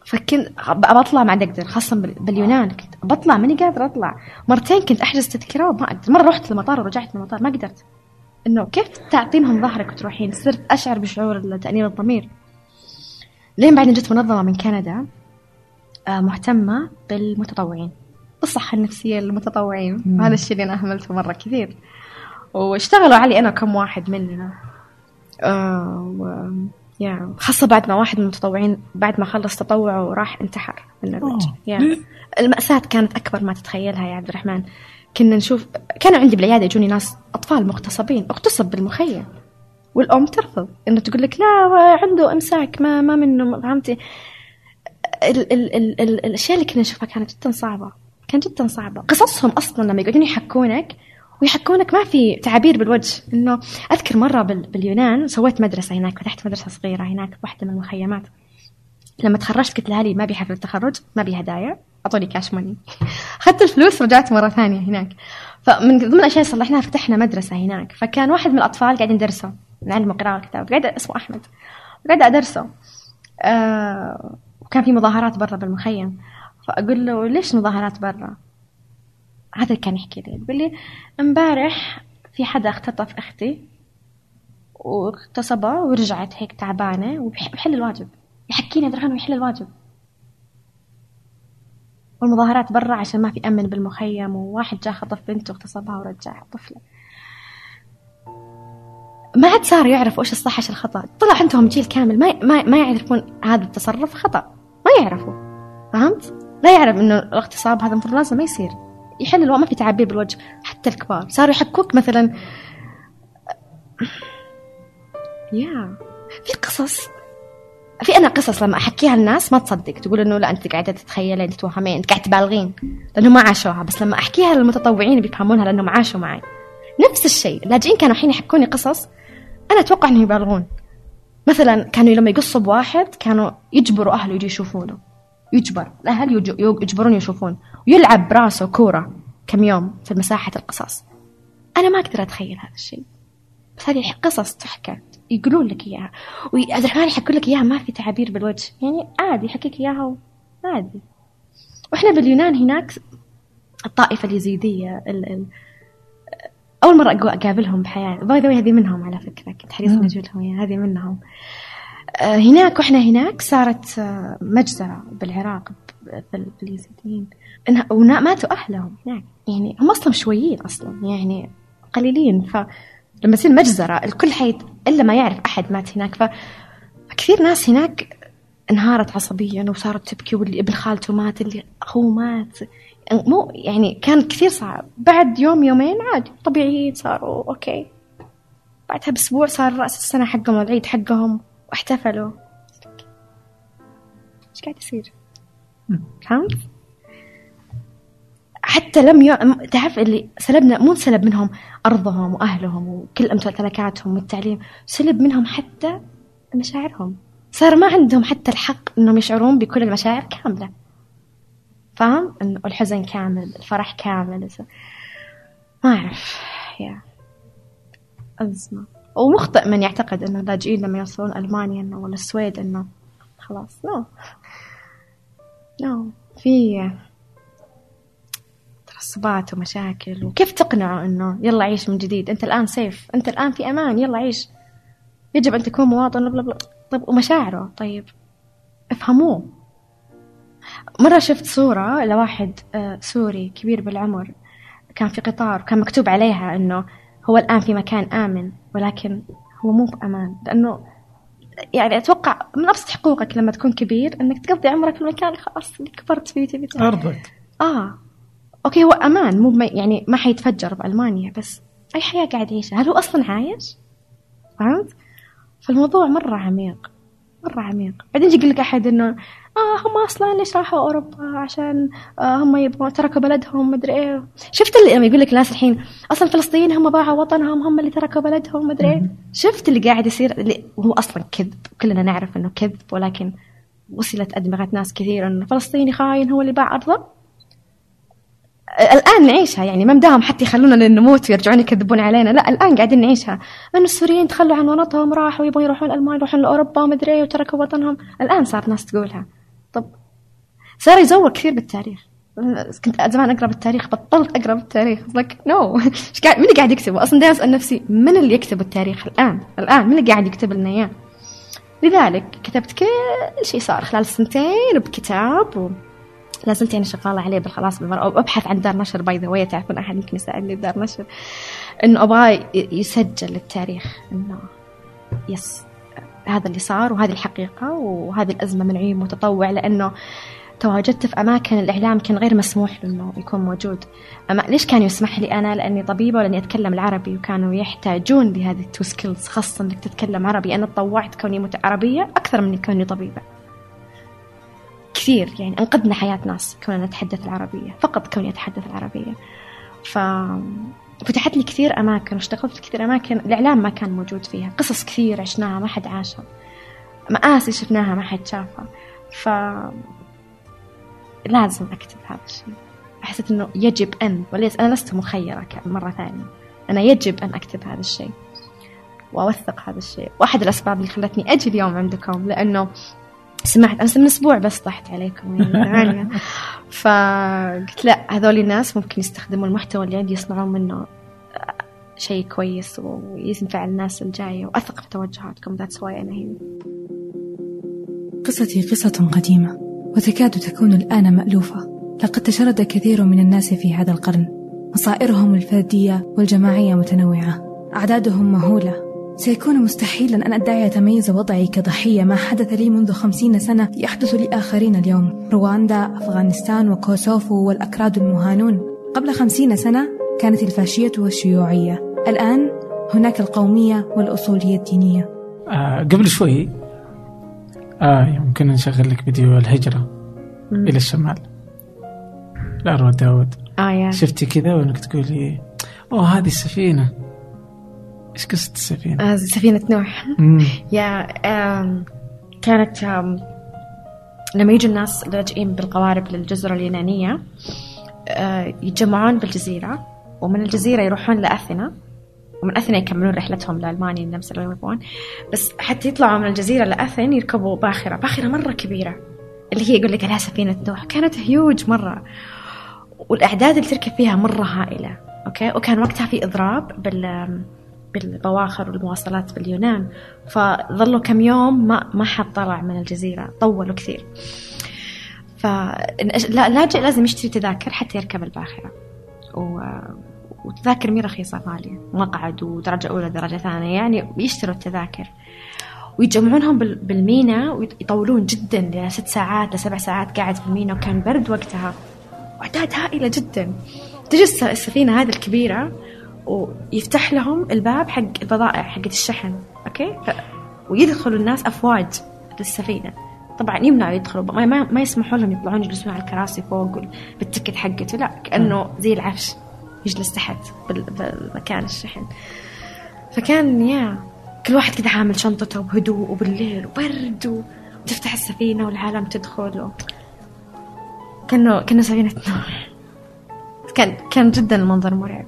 فكنت ابى اطلع ما عاد أقدر خاصة بال- باليونان كنت بطلع ماني قادرة أطلع. مرتين كنت أحجز تذكرة وما أقدر. مرة رحت المطار ورجعت من المطار ما قدرت. إنه كيف تعطينهم ظهرك وتروحين؟ صرت أشعر بشعور تأنيب الضمير. لين بعدين جت منظمة من كندا آه، مهتمة بالمتطوعين. بالصحة النفسية للمتطوعين. مم. هذا الشيء اللي أنا أهملته مرة كثير. واشتغلوا علي أنا كم واحد مننا. آه يا خاصة بعد ما واحد من المتطوعين بعد ما خلص تطوعه وراح انتحر من آه. يا. ليه؟ المأساة كانت أكبر ما تتخيلها يا عبد الرحمن. كنا نشوف كانوا عندي بالعيادة يجوني ناس أطفال مغتصبين اغتصب بالمخيم. والأم ترفض. إنه تقول لك لا عنده إمساك ما ما منه فهمتي. ال ال ال ال الأشياء اللي كنا نشوفها كانت جدا صعبة. كان جدا صعبة. قصصهم أصلا لما يقعدون يحكونك ويحكونك ما في تعابير بالوجه. إنه أذكر مرة بال... باليونان سويت مدرسة هناك فتحت مدرسة صغيرة هناك واحدة من المخيمات. لما تخرجت قلت لأهلي ما بي حفله تخرج ما بي هدايا أعطوني كاش ماني أخذت الفلوس رجعت مرة ثانية هناك. فمن ضمن الأشياء اللي صلحناها فتحنا مدرسة هناك. فكان واحد من الأطفال قاعد ندرسه نعلمه قراءه وكتابه قاعد اسمه أحمد. قاعد أدرسه. آه وكان في مظاهرات برا بالمخيم. فأقول له ليش مظاهرات برا؟ هذا كان يحكي لي. يقول لي امبارح في حدا اختطف أختي واغتصبها ورجعت هيك تعبانة وبيحل الواجب. يحكيني الرحمن ويحل الواجب. والمظاهرات برا عشان ما في أمن بالمخيم وواحد جاء خطف بنته واغتصبها ورجعها طفلة. ما عاد صاروا يعرفوا إيش الصح إيش الخطأ. طلع عندهم جيل كامل ما ما, ما يعرفون هذا التصرف خطأ. ما يعرفوا. فهمت؟ لا يعرف إنه الاغتصاب هذا المفروض لازم ما يصير. يحل الوضع ما في تعابير بالوجه حتى الكبار. صاروا يحكوك مثلا يا في قصص. في أنا قصص لما أحكيها للناس ما تصدق. تقول إنه لا أنت قاعدة تتخيلين تتوهمين أنت قاعدة تبالغين. لأنه ما عاشوها. بس لما أحكيها للمتطوعين بيفهمونها لانهم عاشوا معي. نفس الشيء. اللاجئين كانوا الحين يحكوني قصص. أنا أتوقع إنهم يبالغون. مثلا كانوا لما يقصوا بواحد كانوا يجبروا أهله يجي يشوفونه. يجبر. الأهل يج- يجبرون يشوفون. ويلعب براسه كورة كم يوم في مساحة القصص أنا ما أقدر أتخيل هذا الشيء. بس هذه قصص تحكى يقولون لك إياها. وعبد الرحمن يحكوا لك إياها ما في تعابير بالوجه. يعني عادي يحكيك إياها عادي. وإحنا باليونان هناك الطائفة اليزيدية ال ال أول مرة أقو- أقابلهم بحياتي. باي ذا هذه منهم على فكرة. كنت. إني أجيب لهم إياها، هذه منهم. آه، هناك وإحنا هناك صارت آه، مجزرة بالعراق باليزيديين. ونا- ماتوا أهلهم. هناك يعني هم أصلا شويين أصلا يعني قليلين. فلما يصير مجزرة الكل حيت إلا ما يعرف أحد مات هناك. ف فكثير ناس هناك انهارت عصبيا وصارت تبكي واللي ابن خالته مات اللي أخوه مات. مو يعني كان كثير صعب. بعد يوم يومين عادي طبيعيين صاروا أوكي. بعدها بأسبوع صار رأس السنة حقهم العيد حقهم واحتفلوا. إيش قاعد يصير؟ فهمت؟ حتى لم ي... تعرف اللي سلبنا مو سلب منهم أرضهم وأهلهم وكل امتلاكاتهم والتعليم سلب منهم حتى مشاعرهم. صار ما عندهم حتى الحق إنهم يشعرون بكل المشاعر كاملة. فاهم؟ انه الحزن كامل الفرح كامل. ما أعرف. يا. أزمة. ومخطئ من يعتقد إنه اللاجئين لما يوصلون ألمانيا إنه ولا السويد إنه خلاص no no في تعصبات ومشاكل وكيف تقنعه إنه يلا عيش من جديد؟ أنت الآن safe أنت الآن في أمان. يلا عيش. يجب أن تكون مواطن. bla bla طيب ومشاعره. طيب افهموه. مرة شفت صورة لواحد آه، سوري كبير بالعمر. كان في قطار كان مكتوب عليها إنه هو الآن في مكان آمن ولكن هو مو بامان لأنه يعني أتوقع من أبسط حقوقك لما تكون كبير إنك تقضي عمرك في المكان. خلاص اللي كبرت فيه تبي. أرضك. آه. okay هو أمان مو يعني ما حيتفجر بألمانيا بس أي حياة قاعد يعيشها. هل هو أصلا عايش؟ فهمت؟ فالموضوع مرة عميق مرة عميق. بعدين يجي يقول لك أحد إنه آه هم أصلا ليش راحوا أوروبا؟ عشان آه هم يبغون تركوا بلدهم مدري إيه. شفت اللي لما يقول لك الناس الحين أصلا الفلسطينيين هم باعوا وطنهم هم اللي تركوا بلدهم مدري إيه. شفت اللي قاعد يصير؟ اللي هو أصلا كذب. كلنا نعرف إنه كذب ولكن وصلت ادمغه ناس كثير إنه فلسطيني خاين هو اللي باع أرضه. الآن نعيشها يعني ما مداهم حتى يخلونا نموت ويرجعون يكذبون علينا لا الآن قاعدين نعيشها. انه السوريين تخلوا عن وطنهم راحوا يبغون يروحون المانيا يروحون لأوروبا مدري إيه وتركوا وطنهم. الآن صار ناس تقولها. طب صار يزور كثير بالتاريخ. كنت زمان أقرأ بالتاريخ بطلت أقرأ بالتاريخ. لك no إيش قاعد مين اللي قاعد يكتبه؟ أصلا دائما أسأل نفسي من اللي يكتب التاريخ الآن؟ الآن مين اللي قاعد يكتب لنا إياه؟ لذلك كتبت كل شيء صار خلال سنتين بكتاب و... لا زلت يعني شغالة عليه بالخلاص بالمرة وأبحث عن دار نشر by the way تعرفون أحد يمكن يساعدني بدار نشر. إنه أبغاه ي- يسجل للتاريخ إنه yes هذا اللي صار وهذه الحقيقة وهذه الأزمة من عيون متطوع لأنه تواجدت في أماكن الإعلام كان غير مسموح له إنه يكون موجود. أما ليش كان يسمح لي أنا؟ لأني طبيبة ولأني أتكلم العربي وكانوا يحتاجون لهذه ال two skills خاصة إنك تتكلم عربي. أنا تطوعت كوني عربية أكثر من كوني طبيبة. كثير يعني أنقذنا حياة ناس كوننا نتحدث العربية فقط كوني أتحدث العربية. ف فتحت لي كثير أماكن واشتغلت في كثير أماكن الإعلام ما كان موجود فيها قصص كثير عشناها ما حد عاشها مآسي شفناها ما حد شافها. ف لازم أكتب هذا الشيء. حسيت أنه يجب أن وليس أنا لست مخيرة مرة ثانية. أنا يجب أن أكتب هذا الشيء وأوثق هذا الشيء. وأحد الأسباب اللي خلتني أجي اليوم عندكم لأنه سمعت أمس من أسبوع بس طحت عليكم يعني فقلت لا هذول الناس ممكن يستخدموا المحتوى اللي عندي يصنعون منه شيء كويس وينفع الناس الجاية. وأثق في توجهاتكم that's why أنا هنا. قصتي قصة قديمة وتكاد تكون الآن مألوفة. لقد تشرد كثير من الناس في هذا القرن. مصائرهم الفردية والجماعية متنوعة. أعدادهم مهولة. سيكون مستحيلا أن أدعي تميز وضعي كضحية ما حدث لي منذ خمسين سنة يحدث لآخرين اليوم. رواندا أفغانستان وكوسوفو والأكراد المهانون. قبل خمسين سنة كانت الفاشية والشيوعية. الآن هناك القومية والأصولية الدينية. آه قبل شوي آه يمكن نشغل لك فيديو الهجرة إلى الشمال. لأروى داود. آه يا. شفتي كذا وأنك تقولي أوه هذه السفينة. إيش قصة السفينة؟ آه سفينة نوح. يا كانت لما يجوا الناس لاجئين بالقوارب للجزر اليونانية آه، يتجمعون بالجزيرة ومن الجزيرة يروحون لأثينا ومن أثينا يكملون رحلتهم لألمانيا النمسا اللي يبغون بس حتى يطلعوا من الجزيرة لأثين يركبوا باخرة. باخرة مرة كبيرة. اللي هي يقول لك عليها سفينة نوح. كانت هيوج مرة. والأعداد اللي تركب فيها مرة هائلة. أوكي؟ وكان وقتها في إضراب بال بالبواخر والمواصلات باليونان. فظلوا كم يوم ما ما حد طلع من الجزيرة طولوا كثير. ف لا لاجئ لازم يشتري تذاكر حتى يركب الباخرة. و... وتذاكر مي رخيصة غالية مقعد ودرجة أولى درجة ثانية يعني يشتروا التذاكر. ويجمعونهم بال- بالمينا ويطولون جدا لست ساعات لسبع ساعات قاعد في المينا. وكان برد وقتها. وأعداد هائلة جدا. تجي الس- السفينة هذه الكبيرة ويفتح لهم الباب حق البضائع حقت الشحن أوكي. ويدخلوا الناس أفواج للسفينة. طبعا يمنعوا يدخلوا ما, ما, ما يسمحوا لهم يطلعون يجلسون على الكراسي فوق بالتكت حقته لا كأنه زي العفش يجلس تحت بال... بالمكان الشحن. فكان يا كل واحد كذا عامل شنطته بهدوء وبالليل وبرد وتفتح السفينة والعالم تدخل و... كانه كأنه سفينة نوح كان كان جدا المنظر مرعب.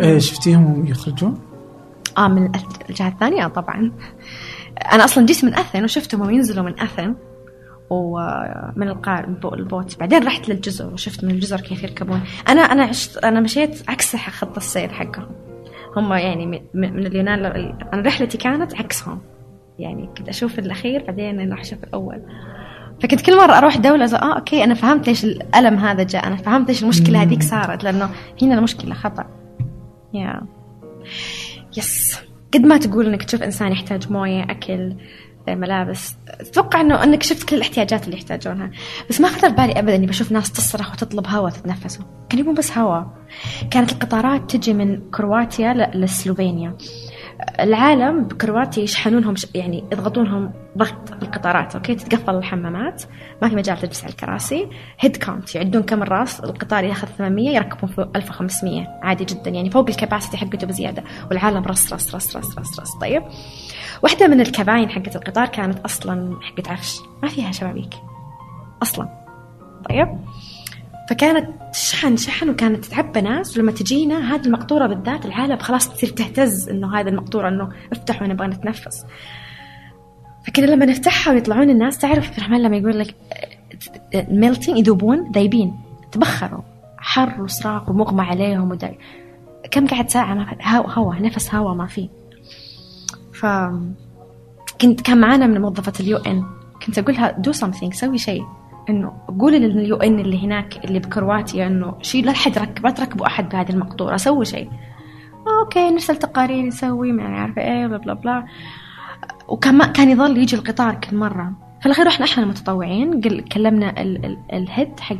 آه شفتيهم يخرجون؟ آه من الجهة الثانية آه طبعا. أنا أصلا جيت من أثن وشفتهم وهم ينزلوا من أثن ومن القار البوت. بعدين رحت للجزر وشفت من الجزر كيف يركبون. أنا أنا عشت أنا مشيت عكس خط السير حقهم. هم يعني من, اليونان أنا رحلتي كانت عكسهم. يعني كنت أشوف الأخير بعدين راح أشوف الأول. فكنت كل مرة أروح دولة آه okay أنا فهمت ليش الألم هذا جاء. أنا فهمت ليش المشكلة هذيك صارت لأنه هنا المشكلة خطأ. yes قد ما تقول إنك تشوف إنسان يحتاج موية أكل ملابس. أتوقع إنه إنك شفت كل الاحتياجات اللي يحتاجونها. بس ما خطر بالي ابدا إني بشوف ناس تصرخ وتطلب هواء تتنفسوا كان يبون بس هواء كانت القطارات تجي من كرواتيا لسلوفينيا. العالم بكرواتيا يشحنونهم يعني يضغطونهم ضغط القطارات okay؟ تتقفل الحمامات ما في مجال تجلس على الكراسي. head count يعدون كم الراس القطار ياخذ 800 يركبون في 1500 عادي جدا يعني فوق ال capacity حقته بزيادة. والعالم رص رص رص رص رص, رص طيب. واحدة من الكباين حقت القطار كانت أصلا حقت عفش. ما فيها شبابيك. أصلا. طيب. فكانت شحن شحن وكانت تعبى ناس. ولما تجينا هذه المقطورة بالذات العالم خلاص تصير تهتز إنه هذه المقطورة إنه افتحوا نبغى نتنفس. فكنا لما نفتحها ويطلعون الناس تعرف عبد الرحمن لما يقول لك melting يذوبون ذايبين تبخروا. حر وصراخ ومغمى عليهم وداي. كم قعد ساعة؟ ما هوا هوا نفس هوا ما فيه ف كنت كان معانا من موظفة ال UN كنت أقولها do something سوي شيء. إنه قولي لل UN اللي هناك اللي بكرواتيا إنه شيء لا حد ركب لا تركبوا أحد بهذه المقطورة سوي شيء okay نرسل تقارير نسوي ما عارفة إيه بلا بلا بلا. وكان كان يظل يجي القطار كل مرة. في الأخير رحنا إحنا المتطوعين كلمنا ال head حق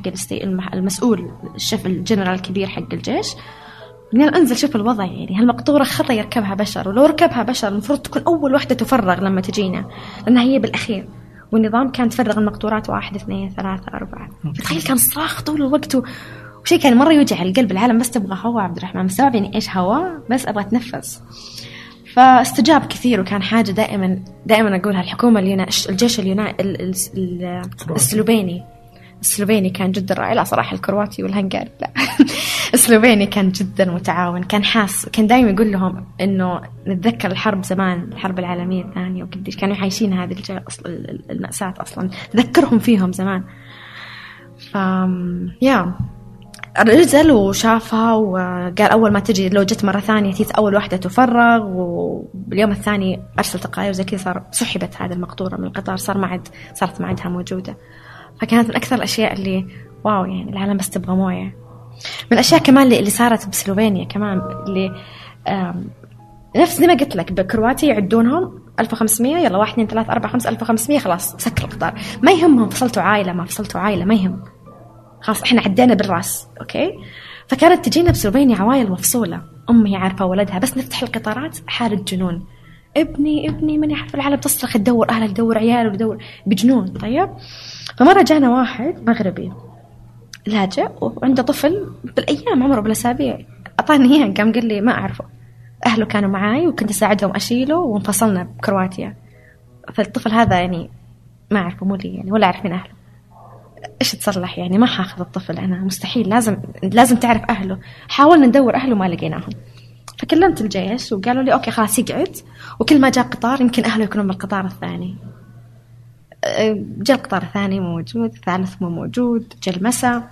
المسؤول ال chief الجنرال الكبير حق الجيش. قلنا انزل شوف الوضع يعني هالمقطورة خطا يركبها بشر ولو ركبها بشر المفروض تكون أول وحدة تفرغ لما تجينا لأنها هي بالأخير. والنظام كان تفرغ المقطورات واحد اثنين ثلاثة أربعة. تخيل كان صراخ طول الوقت. وشيء كان مرة يوجع القلب العالم بس تبغى هواء عبد الرحمن مستوعب يعني إيش هواء بس أبغى أتنفس. فاستجاب كثير وكان حاجة دائما دائما أقولها الحكومة اليونا الجيش اليوناني السلوبيني السلوفيني كان جدا رائع. لا صراحة الكرواتي والهنغاري لا. السلوفيني كان جدا متعاون كان حاس كان دائما يقول لهم إنه نتذكر الحرب زمان الحرب العالمية الثانية وقديش كانوا عايشين هذه المأساة أصلا. تذكرهم فيهم زمان. ف يا. نزل وشافها وقال أول ما تجي لو جت مرة ثانية تيت أول واحدة تفرغ واليوم الثاني أرسل تقارير زي كذا صار سحبت هذه المقطورة من القطار صار ما عاد صارت ما عندها موجودة. فكانت من أكثر الأشياء اللي واو يعني العالم بس تبغى موية. من الأشياء كمان اللي صارت بسلوفينيا كمان اللي نفس زي ما قلت لك بكرواتيا يعدونهم 1500 يلا 1 2 3 4 5 1500 خلاص سكر القطار. ما يهمهم فصلتوا عائلة ما فصلتوا عائلة ما يهم. خلاص إحنا عدينا بالرأس أوكي؟ فكانت تجينا بسلوفينيا عوائل مفصولة. أمي عارفة ولدها بس نفتح القطارات حاله جنون. ابني ابني من يعرف العالم تصرخ تدور أهلك تدور عياله تدور بجنون طيب؟ فمرة جانا واحد مغربي لاجئ وعنده طفل بالأيام عمره بالأسابيع. أعطاني إياه قام قال لي ما أعرفه. أهله كانوا معاي وكنت أساعدهم أشيله وانفصلنا بكرواتيا. فالطفل هذا يعني ما أعرفه مو لي يعني ولا أعرف من أهله. إيش تصلح يعني؟ ما حاخذ الطفل أنا مستحيل لازم لازم تعرف أهله. حاولنا ندور أهله ما لقيناهم. فكلمت الجيش وقالوا لي أوكي خلاص يقعد. وكل ما جاء قطار يمكن أهله يكونون بالقطار الثاني. جاء القطار الثاني موجود الثالث مو موجود جاء المساء.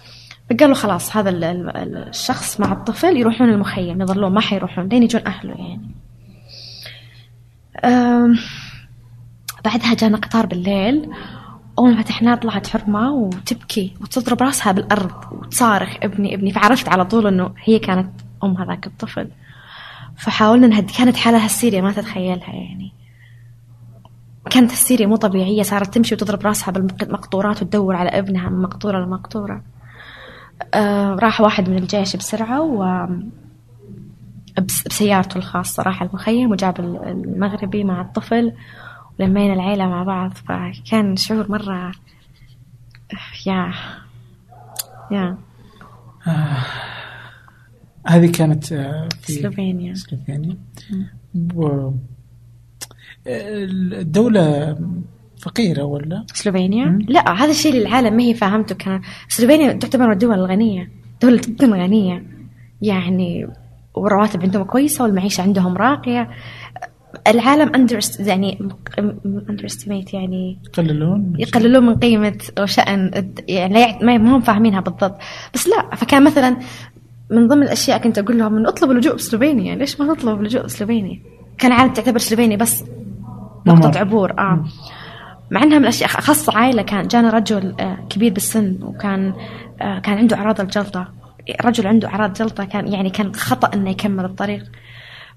فقالوا خلاص هذا الشخص مع الطفل يروحون المخيم يظلون ما حيروحون لين يجون أهله يعني. بعدها جانا قطار بالليل. أول ما فتحناه طلعت حرمة وتبكي وتضرب راسها بالأرض وتصارخ ابني ابني. فعرفت على طول إنه هي كانت أم هذاك الطفل. فحاولنا نهدي كانت حالها هستيريا ما تتخيلها يعني. كانت هستيريا مو طبيعية صارت تمشي وتضرب راسها بالمقطورات وتدور على ابنها من مقطورة لمقطورة آه راح واحد من الجيش بسرعة و بسيارته الخاصة راح المخيم وجاب المغربي مع الطفل ولمينا العيلة مع بعض. فكان شعور مرة يا يا آه. هذه كانت آه، في سلوفينيا. سلوفينيا. الدولة فقيرة ولا؟ سلوفينيا؟ مم. لا هذا الشيء اللي العالم ما هي فاهمته. كان سلوفينيا تعتبر من الدول الغنية دولة جدا غنية. يعني والرواتب عندهم كويسة والمعيشة عندهم راقية. العالم under يعني under يعني يقللون يقللون من قيمة وشأن الد- يعني ما هم فاهمينها بالضبط. بس لا فكان مثلا من ضمن الأشياء كنت أقول لهم إنه اطلبوا اللجوء بسلوفينيا. ليش ما تطلبوا اللجوء بسلوفينيا؟ كان العالم تعتبر سلوفينيا بس. نقطة عبور آه. مع إنها من الأشياء خاصة عائلة كان جانا رجل آه، كبير بالسن وكان آه، كان عنده أعراض الجلطة. رجل عنده أعراض جلطة كان يعني كان خطأ إنه يكمل الطريق.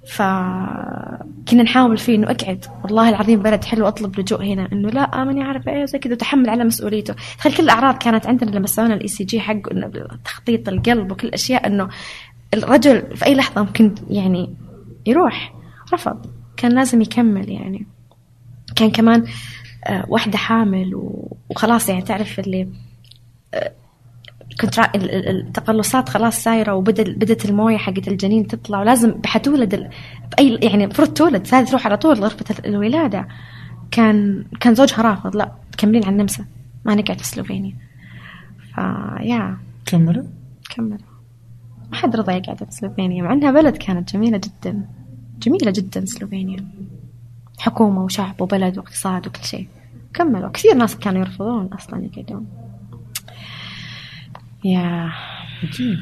فكنا نحاول فيه إنه أقعد. والله العظيم بلد حلو أطلب لجوء هنا. إنه لا ماني عارفة إيه زي كذا. وتحمل على مسؤوليته. تخيل كل الأعراض كانت عندنا لما سوينا ال ECG حق تخطيط القلب وكل الأشياء إنه الرجل في أي لحظة ممكن يعني يروح. رفض. كان لازم يكمل يعني. كان كمان آه، واحدة حامل وخلاص يعني تعرف اللي آه، كنت را- ال- ال- التقلصات خلاص سايرة وبدت بدت الموية حقت الجنين تطلع. ولازم حتولد ال- بأي يعني المفروض تولد. هذه تروح على طول غرفة ال- الولادة. كان كان زوجها رافض. لا تكملين على النمسا. ما نقعد في سلوفينيا. فيا كملوا كمل ما حد رضى يقعد في سلوفينيا. مع إنها بلد كانت جميلة جدا. جميلة جدا سلوفينيا. حكومة وشعب وبلد واقتصاد وكل شيء. كملوا. كثير ناس كانوا يرفضون أصلا يقعدون. يا عجيب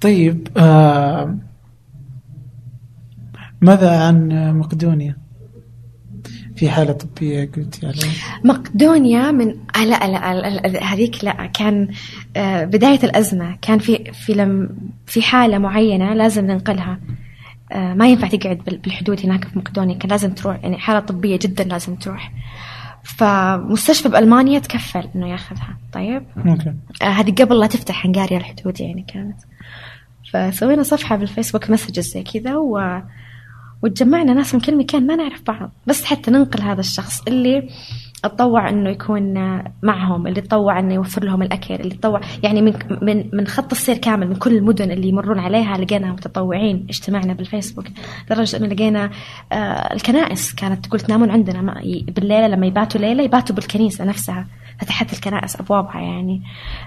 طيب آه ماذا عن مقدونيا؟ في حالة طبية قلتي عليها مقدونيا من آه لا لا, هذيك لا كان آه بداية الأزمة. كان في في لم في حالة معينة لازم ننقلها. آه ما ينفع تقعد بال- بالحدود هناك في مقدونيا. كان لازم تروح يعني حالة طبية جدا لازم تروح. فمستشفى بألمانيا تكفل إنه ياخذها. طيب؟ okay. آه هذه قبل لا تفتح هنغاريا الحدود يعني كانت. فسوينا صفحة بالفيسبوك messages زي كذا و... وتجمعنا ناس من كل مكان ما نعرف بعض. بس حتى ننقل هذا الشخص اللي أتطوع إنه يكون معهم اللي تطوع إنه يوفر لهم الأكل اللي تطوع يعني من من من خط السير كامل من كل المدن اللي يمرون عليها لقينا متطوعين اجتمعنا بالفيسبوك. لدرجة إنه لقينا آه الكنائس كانت تقول تنامون عندنا بالليلة لما يباتوا ليلة يباتوا بالكنيسة نفسها فتحت الكنائس أبوابها يعني.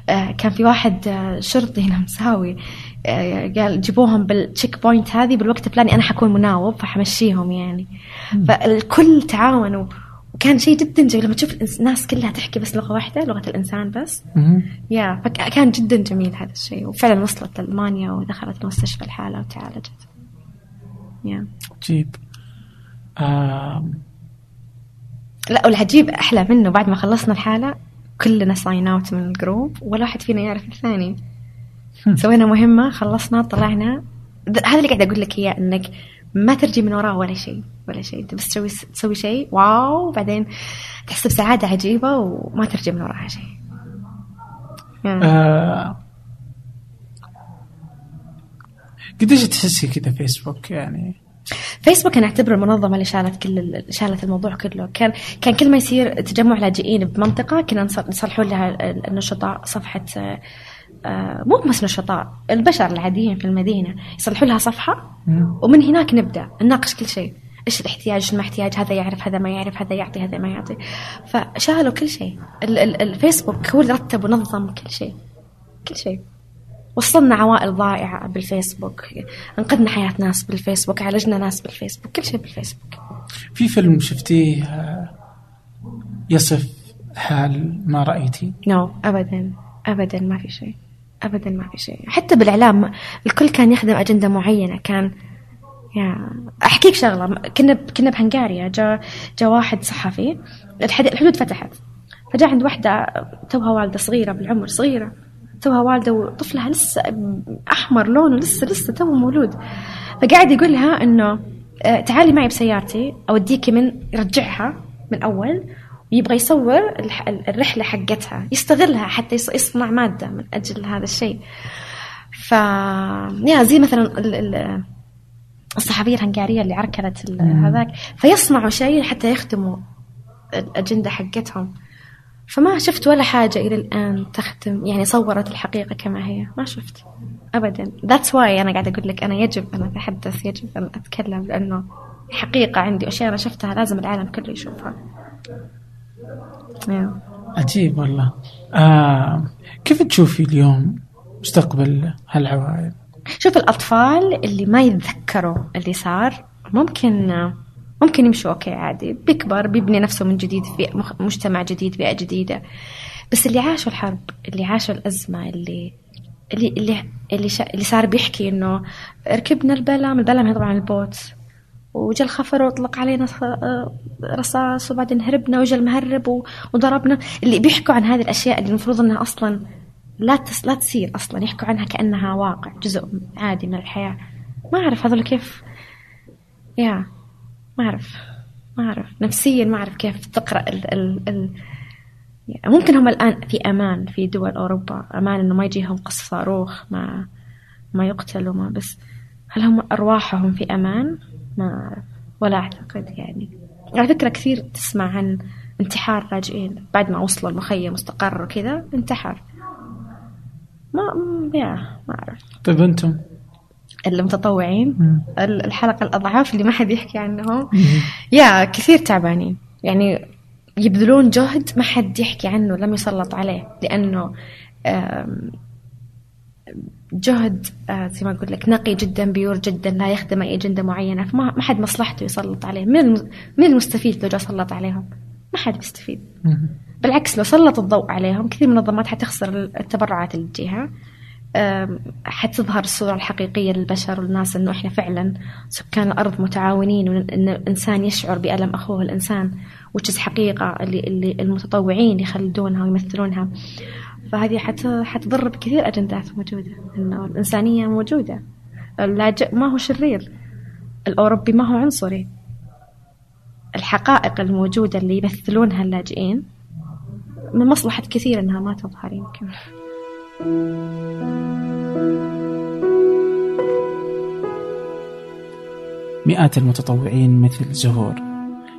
آه كان في واحد آه شرطي هنا مساوي آه قال جيبوهم بال check point هذه بالوقت الفلاني أنا حكون مناوب فحمشيهم يعني. فالكل تعاونوا. وكان شيء جدا جميل. لما تشوف الناس كلها تحكي بس لغة واحدة لغة الإنسان بس. يا فكان جدا جميل هذا الشيء وفعلا وصلت لألمانيا ودخلت المستشفى الحالة وتعالجت. يا عجيب آه لا والعجيب أحلى منه بعد ما خلصنا الحالة كلنا sign out من ال group ولا واحد فينا يعرف الثاني. سوينا مهمة خلصنا طلعنا. هذا اللي قاعد أقول لك إياه إنك ما ترجي من وراه ولا شيء ولا شيء. أنت بس تسوي تسوي شيء واو بعدين تحس بسعادة عجيبة وما ترجي من وراها شيء. يا. آه. قديش تحسي كذا فيسبوك يعني؟ فيسبوك أنا أعتبره المنظمة اللي شالت كل ال- شالت الموضوع كله. كان كان كل ما يصير تجمع لاجئين بمنطقة كنا نص- نصلحون لها ال- النشطاء صفحة آه، مو بس نشطاء البشر العاديين في المدينة يصلحوا لها صفحة مم. ومن هناك نبدأ نناقش كل شيء إيش الاحتياج إيش ما احتياج هذا يعرف هذا ما يعرف هذا يعطي هذا ما يعطي. فشالوا كل شيء ال- ال- الفيسبوك هو اللي رتب ونظم كل شيء كل شيء. وصلنا عوائل ضائعة بالفيسبوك انقذنا حياة ناس بالفيسبوك عالجنا ناس بالفيسبوك كل شيء بالفيسبوك. في فيلم شفتيه يصف حال ما رأيتي؟ no no, أبدا أبدا ما في شيء. أبدا ما في شيء. حتى بالإعلام الكل كان يخدم أجندة معينة كان يا أحكيك شغلة كنا كنا بهنغاريا جاء جاء واحد صحفي الحد- الحدود فتحت. فجاء عند واحدة توها والدة صغيرة بالعمر صغيرة توها والدة وطفلها لسه أحمر لونه لسه لسه تو مولود. فقاعد يقول لها إنه آه، تعالي معي بسيارتي أوديكي من يرجعها من أول. ويبغى يصور الرحلة حقتها يستغلها حتى يص- يصنع مادة من أجل هذا الشيء. ف يا زي مثلا ال... ال... الصحفية الهنغارية اللي عركلت هذاك فيصنعوا شيء حتى يخدموا الأجندة حقتهم. فما شفت ولا حاجة إلى الآن تخدم يعني صورت الحقيقة كما هي. ما شفت. أبدا. That's why أنا قاعدة أقول لك أنا يجب أن أتحدث يجب أن أتكلم لأنه حقيقة عندي أشياء أنا شفتها لازم العالم كله يشوفها. عجيب والله. آه كيف تشوفي اليوم مستقبل هالعوائل شوف الأطفال اللي ما يتذكروا اللي صار ممكن ممكن يمشوا أوكي عادي. بيكبر بيبني نفسه من جديد في مجتمع جديد بيئة جديدة. بس اللي عاشوا الحرب اللي عاشوا الأزمة اللي اللي اللي اللي, شا اللي صار بيحكي إنه ركبنا البلم البلم هي طبعا البوت. وجا الخفر واطلق علينا رصاص وبعدين هربنا وجا المهرب وضربنا. اللي بيحكوا عن هذه الأشياء اللي المفروض إنها أصلا لا تس لا تصير أصلا يحكوا عنها كأنها واقع جزء عادي من الحياة. ما أعرف هذول كيف يا ما أعرف ما أعرف. نفسيا ما أعرف كيف تقرأ ال ال ال ممكن هم الآن في أمان في دول أوروبا أمان إنه ما يجيهم قصف صاروخ ما ما يقتلوا ما بس. هل هم أرواحهم في أمان؟ ما اعرف ولا أعتقد يعني. على فكرة كثير تسمع عن انتحار لاجئين بعد ما وصلوا المخيم واستقروا كذا انتحر. ما يا ما أعرف. طيب أنتم؟ المتطوعين. الحلقة الأضعاف اللي ما حد يحكي عنهم. يا كثير تعبانين. يعني يبذلون جهد ما حد يحكي عنه لم يسلط عليه لأنه جهد آه، زي ما أقول لك نقي جدا بيور جدا لا يخدم أي أجندة معينة فما ما حد مصلحته يسلط عليه. من من المستفيد لو جاء سلط عليهم؟ ما حد بيستفيد. بالعكس لو سلط الضوء عليهم كثير من المنظمات حتخسر التبرعات اللي تجيها أم، حتظهر الصورة الحقيقية للبشر والناس إنه إحنا فعلا سكان الأرض متعاونين وإن الإنسان يشعر بألم أخوه الإنسان وتشز حقيقة اللي, اللي المتطوعين يخلدونها ويمثلونها. فهذه حت حتضر بكثير أجندات موجودة إنه الإنسانية موجودة. اللاجئ ما هو شرير. الأوروبي ما هو عنصري. الحقائق الموجودة اللي يمثلونها اللاجئين من مصلحة كثير إنها ما تظهر يمكن. مئات المتطوعين مثل زهور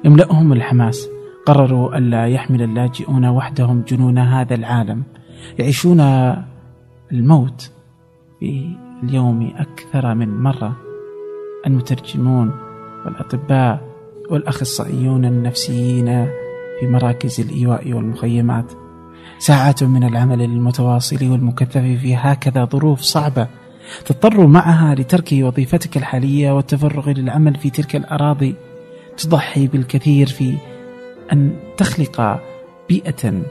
يملأهم الحماس. قرروا ألا يحمل اللاجئون وحدهم جنون هذا العالم. يعيشون الموت في اليوم أكثر من مرة. المترجمون والأطباء والأخصائيون النفسيين في مراكز الإيواء والمخيمات. ساعات من العمل المتواصل والمكثف في هكذا ظروف صعبة تضطر معها لترك وظيفتك الحالية والتفرغ للعمل في تلك الأراضي. تضحي بالكثير في أن تخلق بيئة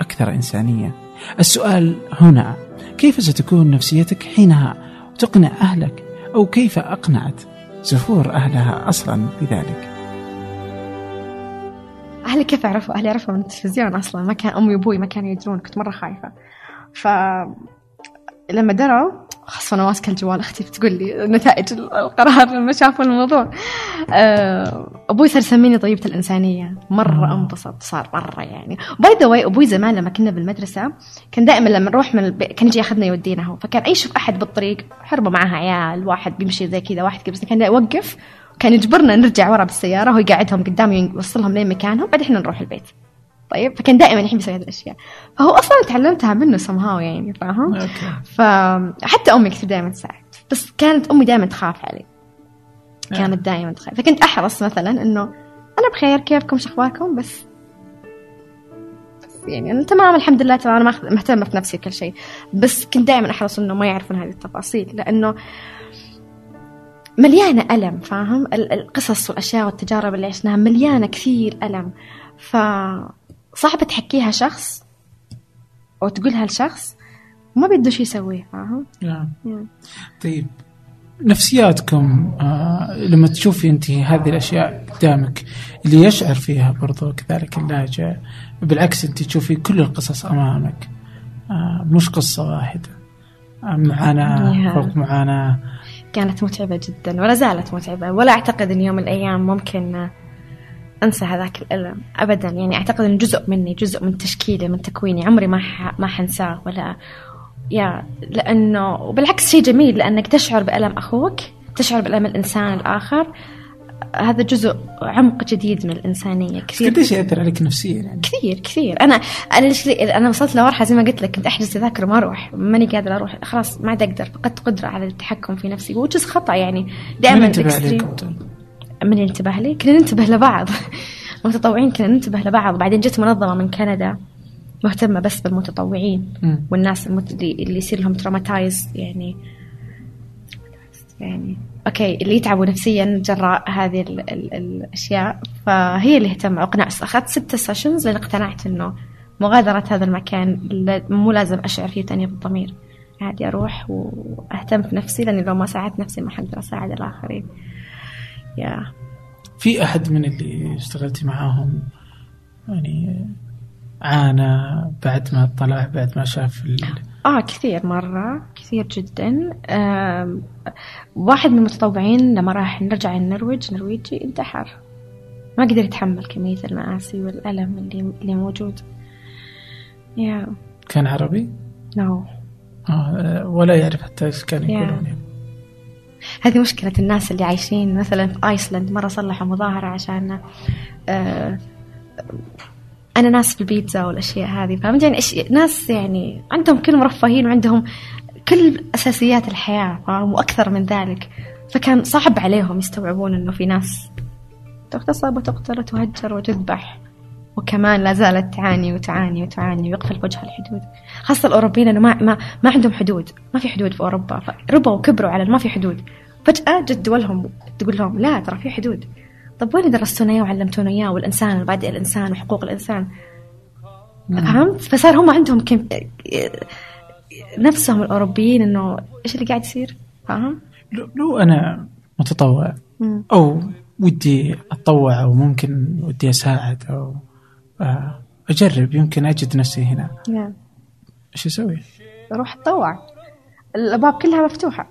أكثر إنسانية. السؤال هنا كيف ستكون نفسيتك حينها تقنع أهلك؟ أو كيف أقنعت زهور أهلها أصلا بذلك؟ أهلي كيف عرفوا؟ أهلي عرفوا من التلفزيون أصلا. ما كان أمي وأبوي ما كانوا يدرون كنت مرة خايفة. ف لما دروا خلاص أنا ماسكة الجوال أختي بتقول لي نتائج القرار لما شافوا الموضوع. آه، أبوي صار يسميني طيبة الإنسانية. مرة انبسط صار مرة يعني. by the way أبوي زمان لما كنا بالمدرسة كان دائما لما نروح من البيت كان يجي ياخذنا يودينا هو. فكان أي يشوف أحد بالطريق حربة معاها عيال واحد بيمشي زي كذا واحد كذا كان يوقف كان يجبرنا نرجع ورا بالسيارة وهو يقعدهم قدام يوصلهم لين مكانهم بعدين إحنا نروح البيت. طيب فكان دائما يحب يسوي هذه الأشياء. فهو أصلا تعلمتها منه somehow يعني فاهم. فحتى أمي كثير دائما تساعد. بس كانت أمي دائما تخاف علي. كانت دائما تخاف. فكنت أحرص مثلا إنه أنا بخير كيفكم شو أخباركم؟ بس يعني أنا تمام الحمد لله تمام أنا ماخذ- مهتمة في نفسي وكل شيء. بس كنت دائما أحرص إنه ما يعرفون هذه التفاصيل لأنه مليانة ألم فاهم؟ ال- القصص والأشياء والتجارب اللي عشناها مليانة كثير ألم. فصعب تحكيها شخص أو تقولها لشخص ما بيده شو يسويه فاهم نعم. Yeah. طيب نفسياتكم آه لما تشوفي أنت هذه الأشياء قدامك اللي يشعر فيها برضو كذلك اللاجئ بالعكس أنت تشوفي كل القصص أمامك آه مش قصة واحدة آه معاناة Yeah. فوق معاناة كانت متعبة جدا ولا زالت متعبة ولا أعتقد أن يوم من الأيام ممكن أنسى هذاك الألم أبدا. يعني أعتقد أنه جزء مني جزء من تشكيلي من تكويني. عمري ما ح... ما حنساه ولا يا لأنه وبالعكس شيء جميل لأنك تشعر بألم أخوك تشعر بألم الإنسان الآخر. هذا جزء عمق جديد من الإنسانية. كثير قديش يأثر عليك نفسيا يعني؟ كثير كثير. أنا أنا ليش أنا وصلت لمرحلة زي ما قلت لك كنت أحجز تذاكر وما أروح. ماني قادرة أروح. خلاص ما عاد أقدر. فقدت قدرة على التحكم في نفسي وجز خطأ يعني. دائما عليكم من ينتبه لي؟ كنا ننتبه لبعض. المتطوعين كنا ننتبه لبعض. بعدين جت منظمة من كندا مهتمة بس بالمتطوعين مم. والناس المت... اللي اللي يصير لهم traumatize يعني يعني okay اللي يتعبوا نفسيا جراء هذه ال ال الأشياء. فهي اللي اهتم اقنع أخذت ستة sessions لأن اقتنعت إنه مغادرة هذا المكان مو لازم أشعر فيه تانية بالضمير عادي أروح وأهتم في نفسي لأني لو ما ساعدت نفسي ما حقدر أساعد الآخرين. يا في أحد من اللي اشتغلتي معاهم يعني عانى بعد ما طلع بعد ما شاف ال... آه كثير مرة كثير جدا آه واحد من المتطوعين لما راح نرجع النرويج نرويجي انتحر ما قدر يتحمل كمية المآسي والألم اللي اللي موجود يا كان عربي؟ نو no. آه ولا يعرف حتى إيش كان يقولون يعني. هذه مشكلة الناس اللي عايشين مثلا في ايسلند مرة صلحوا مظاهرة عشان آه أناناس في البيتزا والأشياء هذه. فهمت؟ يعني ناس يعني عندهم كل مرفهين وعندهم كل أساسيات الحياة فاهم وأكثر من ذلك. فكان صعب عليهم يستوعبون إنه في ناس تغتصب وتقتل وتهجر وتذبح. وكمان لا زالت تعاني وتعاني وتعاني ويقفل وجه الحدود. خاصة الأوروبيين أنه ما, ما, ما عندهم حدود. ما في حدود في أوروبا. ربوا وكبروا على ما في حدود. فجأة جت دولهم تقول لهم لا ترى في حدود. طب وين درستونا إياه وعلمتونا إياه والإنسان ومبادئ الإنسان وحقوق الإنسان؟ فهمت؟ فصار هم عندهم كم نفسهم الأوروبيين إنه إيش اللي قاعد يصير؟ فاهم؟ لو أنا متطوع أو ودي أتطوع أو ممكن ودي أساعد أو أجرب يمكن أجد نفسي هنا. إيش أسوي؟ روح اتطوع الأبواب كلها مفتوحة.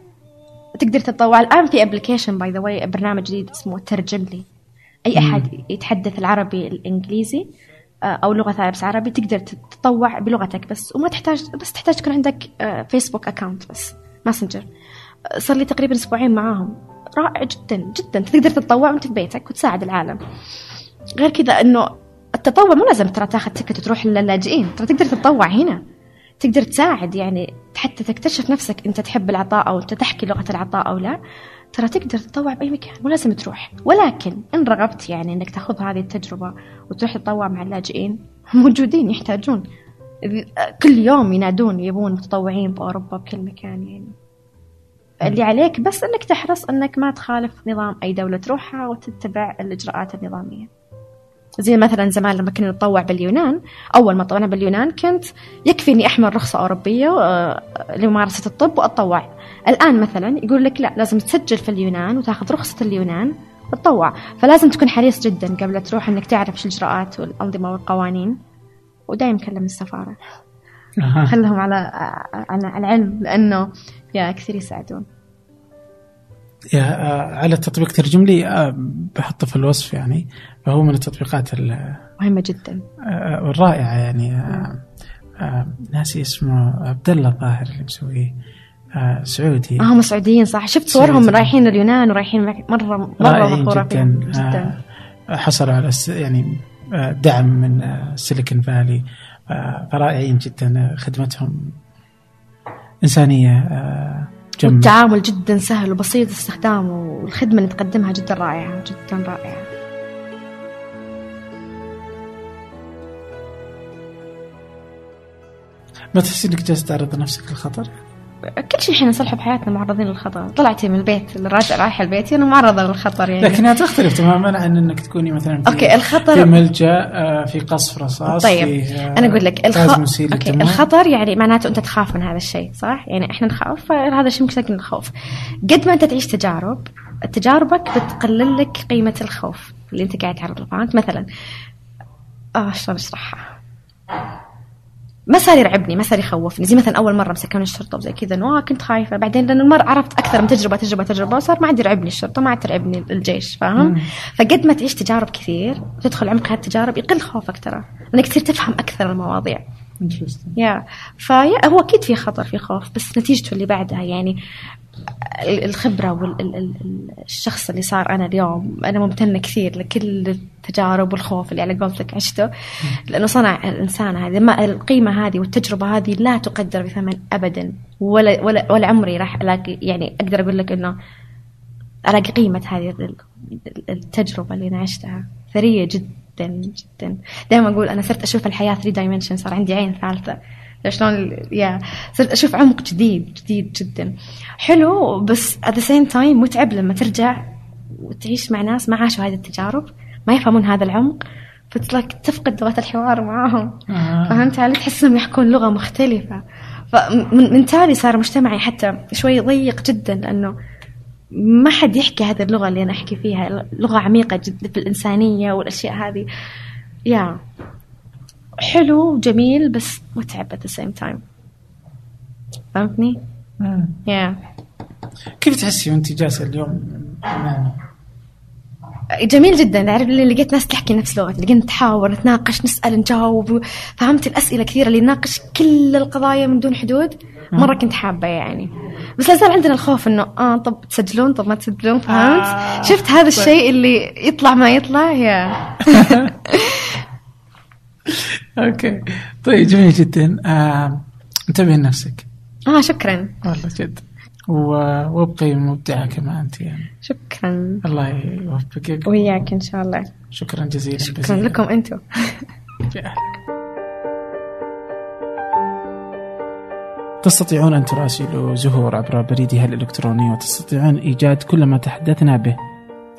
تقدر تتطوع. الآن في application by the way برنامج جديد اسمه ترجم لي. أي أحد يتحدث العربي الإنجليزي أو لغة ثانية بس عربي تقدر تتطوع بلغتك بس. وما تحتاج بس تحتاج تكون عندك فيسبوك account بس ماسنجر صار لي تقريبا أسبوعين معاهم. رائع جدا جدا. تقدر تتطوع وأنت في بيتك وتساعد العالم. غير كذا إنه التطوع مو لازم ترى تاخذ تكت وتروح للاجئين. ترى تقدر تتطوع هنا. تقدر تساعد يعني حتى تكتشف نفسك انت تحب العطاء أو أنت تحكي لغة العطاء أو لا. ترى تقدر تتطوع بأي مكان. مو لازم تروح. ولكن إن رغبت يعني إنك تأخذ هذه التجربة وتروح تتطوع مع اللاجئين موجودين يحتاجون. كل يوم ينادون يبون متطوعين باوروبا بكل مكان يعني. اللي عليك بس إنك تحرص إنك ما تخالف نظام أي دولة تروحها وتتبع الإجراءات النظامية. زي مثلا زمان لما كنا نتطوع باليونان أول ما طلعنا باليونان كنت يكفي إني أحمل رخصة أوروبية لممارسة الطب وأتطوع. الآن مثلا يقول لك لا لازم تسجل في اليونان وتاخذ رخصة اليونان وتطوع. فلازم تكون حريص جدا قبل تروح إنك تعرف شو الإجراءات والأنظمة والقوانين. ودايم كلم السفارة. خلهم على على العلم لأنه يا كثير يساعدون. على تطبيق ترجم لي بحطه في الوصف يعني. فهو من التطبيقات مهمة جدا. الرائعة يعني ناسي اسمه عبد الله الظاهر اللي مسويه سعودي. آه هم سعوديين صح؟ شفت صورهم رايحين اليونان ورايحين مرة مرة مفخورة جدا, جدا. حصلوا على يعني دعم من سيليكون فالي فرائعين جدا خدمتهم إنسانية جمع. والتعامل جدا سهل وبسيط استخدامه والخدمة اللي تقدمها جدا رائعة جدا رائعة ما تحسي إنك جالس تعرض نفسك للخطر؟ كل شيء إحنا نصلحه بحياتنا معرضين للخطر. طلعتي من البيت الراجع رايحه البيت أنا معرضة للخطر يعني. لكنها تختلف تماما عن إنك تكوني مثلا في okay الخطر في ملجأ في قصف رصاص طيب في أنا أقول لك الخ... okay الخطر يعني معناته أنت تخاف من هذا الشيء صح؟ يعني إحنا نخاف فهذا الشيء ممكن نخوف. قد ما أنت تعيش تجارب تجاربك بتقلل لك قيمة الخوف اللي أنت قاعد تعرض له فهمت مثلا آه شلون أشرحها؟ ما صار يرعبني ما صار يخوفني. زي مثلا أول مرة مسكوني الشرطة وزي كذا إنه كنت خايفة. بعدين لأن المره عرفت أكثر من تجربة تجربة تجربة صار ما عاد يرعبني الشرطة ما عاد ترعبني الجيش فاهم؟ فقد ما تعيش تجارب كثير وتدخل عمق هذه التجارب يقل خوفك ترى. لانك تصير تفهم أكثر المواضيع. يا فيا هو أكيد في خطر في خوف بس نتيجته اللي بعدها يعني الخبرة والشخص اللي صار أنا اليوم. أنا ممتنة كثير لكل التجارب والخوف اللي على قولتك عشته. لأنه صنع الإنسان هذا ما القيمة هذه والتجربة هذه لا تقدر بثمن أبدا. ولا ولا ولا عمري راح ألاقي يعني أقدر أقول لك إنه ألاقي قيمة هذه التجربة اللي أنا عشتها. ثرية جدا جدا. دائما أقول أنا صرت أشوف الحياة 3 دايمنشن صار عندي عين ثالثة. شلون يا صرت أشوف عمق جديد جديد جدا. حلو بس at the same time متعب لما ترجع وتعيش مع ناس ما عاشوا هذه التجارب ما يفهمون هذا العمق فتلاك تفقد لغة الحوار معاهم. آه. فهمت علي؟ تحسهم يحكون لغة مختلفة. فمن من تالي صار مجتمعي حتى شوي ضيق جدا لأنه ما حد يحكي هذه اللغة اللي أنا أحكي فيها لغة عميقة جدا في الإنسانية والأشياء هذه. يا حلو وجميل بس متعب at the same time. فهمتني؟ مم. يا كيف تحسي وانت جالسة اليوم معنا؟ جميل جدا. تعرف اللي لقيت ناس تحكي نفس لغتي لقينا نتحاور نتناقش نسأل نجاوب. فهمت الأسئلة كثيرة. اللي نناقش كل القضايا من دون حدود مرة كنت حابة يعني. بس لا زال عندنا الخوف إنه آه طب تسجلون؟ طب ما تسجلون؟ فهمت؟ آه. شفت هذا الشيء اللي يطلع ما يطلع؟ يا أوكي. طيب جميل جدا. آه، انتبهي لنفسك. آه شكرا. والله جد. وابقي مبدعه كما أنت يعني. شكرا. الله يوفقك. وياك إن شاء الله. شكرا جزيلا شكرا جزيلا. لكم أنتم جاء. تستطيعون أن تراسلوا زهور عبر بريدها الإلكتروني وتستطيعون إيجاد كل ما تحدثنا به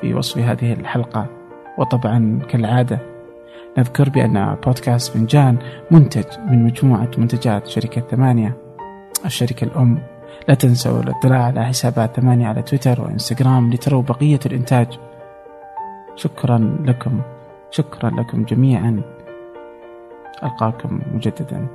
في وصف هذه الحلقة. وطبعا كالعادة نذكر بأن بودكاست فنجان منتج من مجموعة منتجات شركة ثمانية. الشركة الأم. لا تنسوا الاطلاع على حسابات ثمانية على تويتر وإنستغرام لتروا بقية الإنتاج. شكرا لكم. شكرا لكم جميعا. ألقاكم مجددا.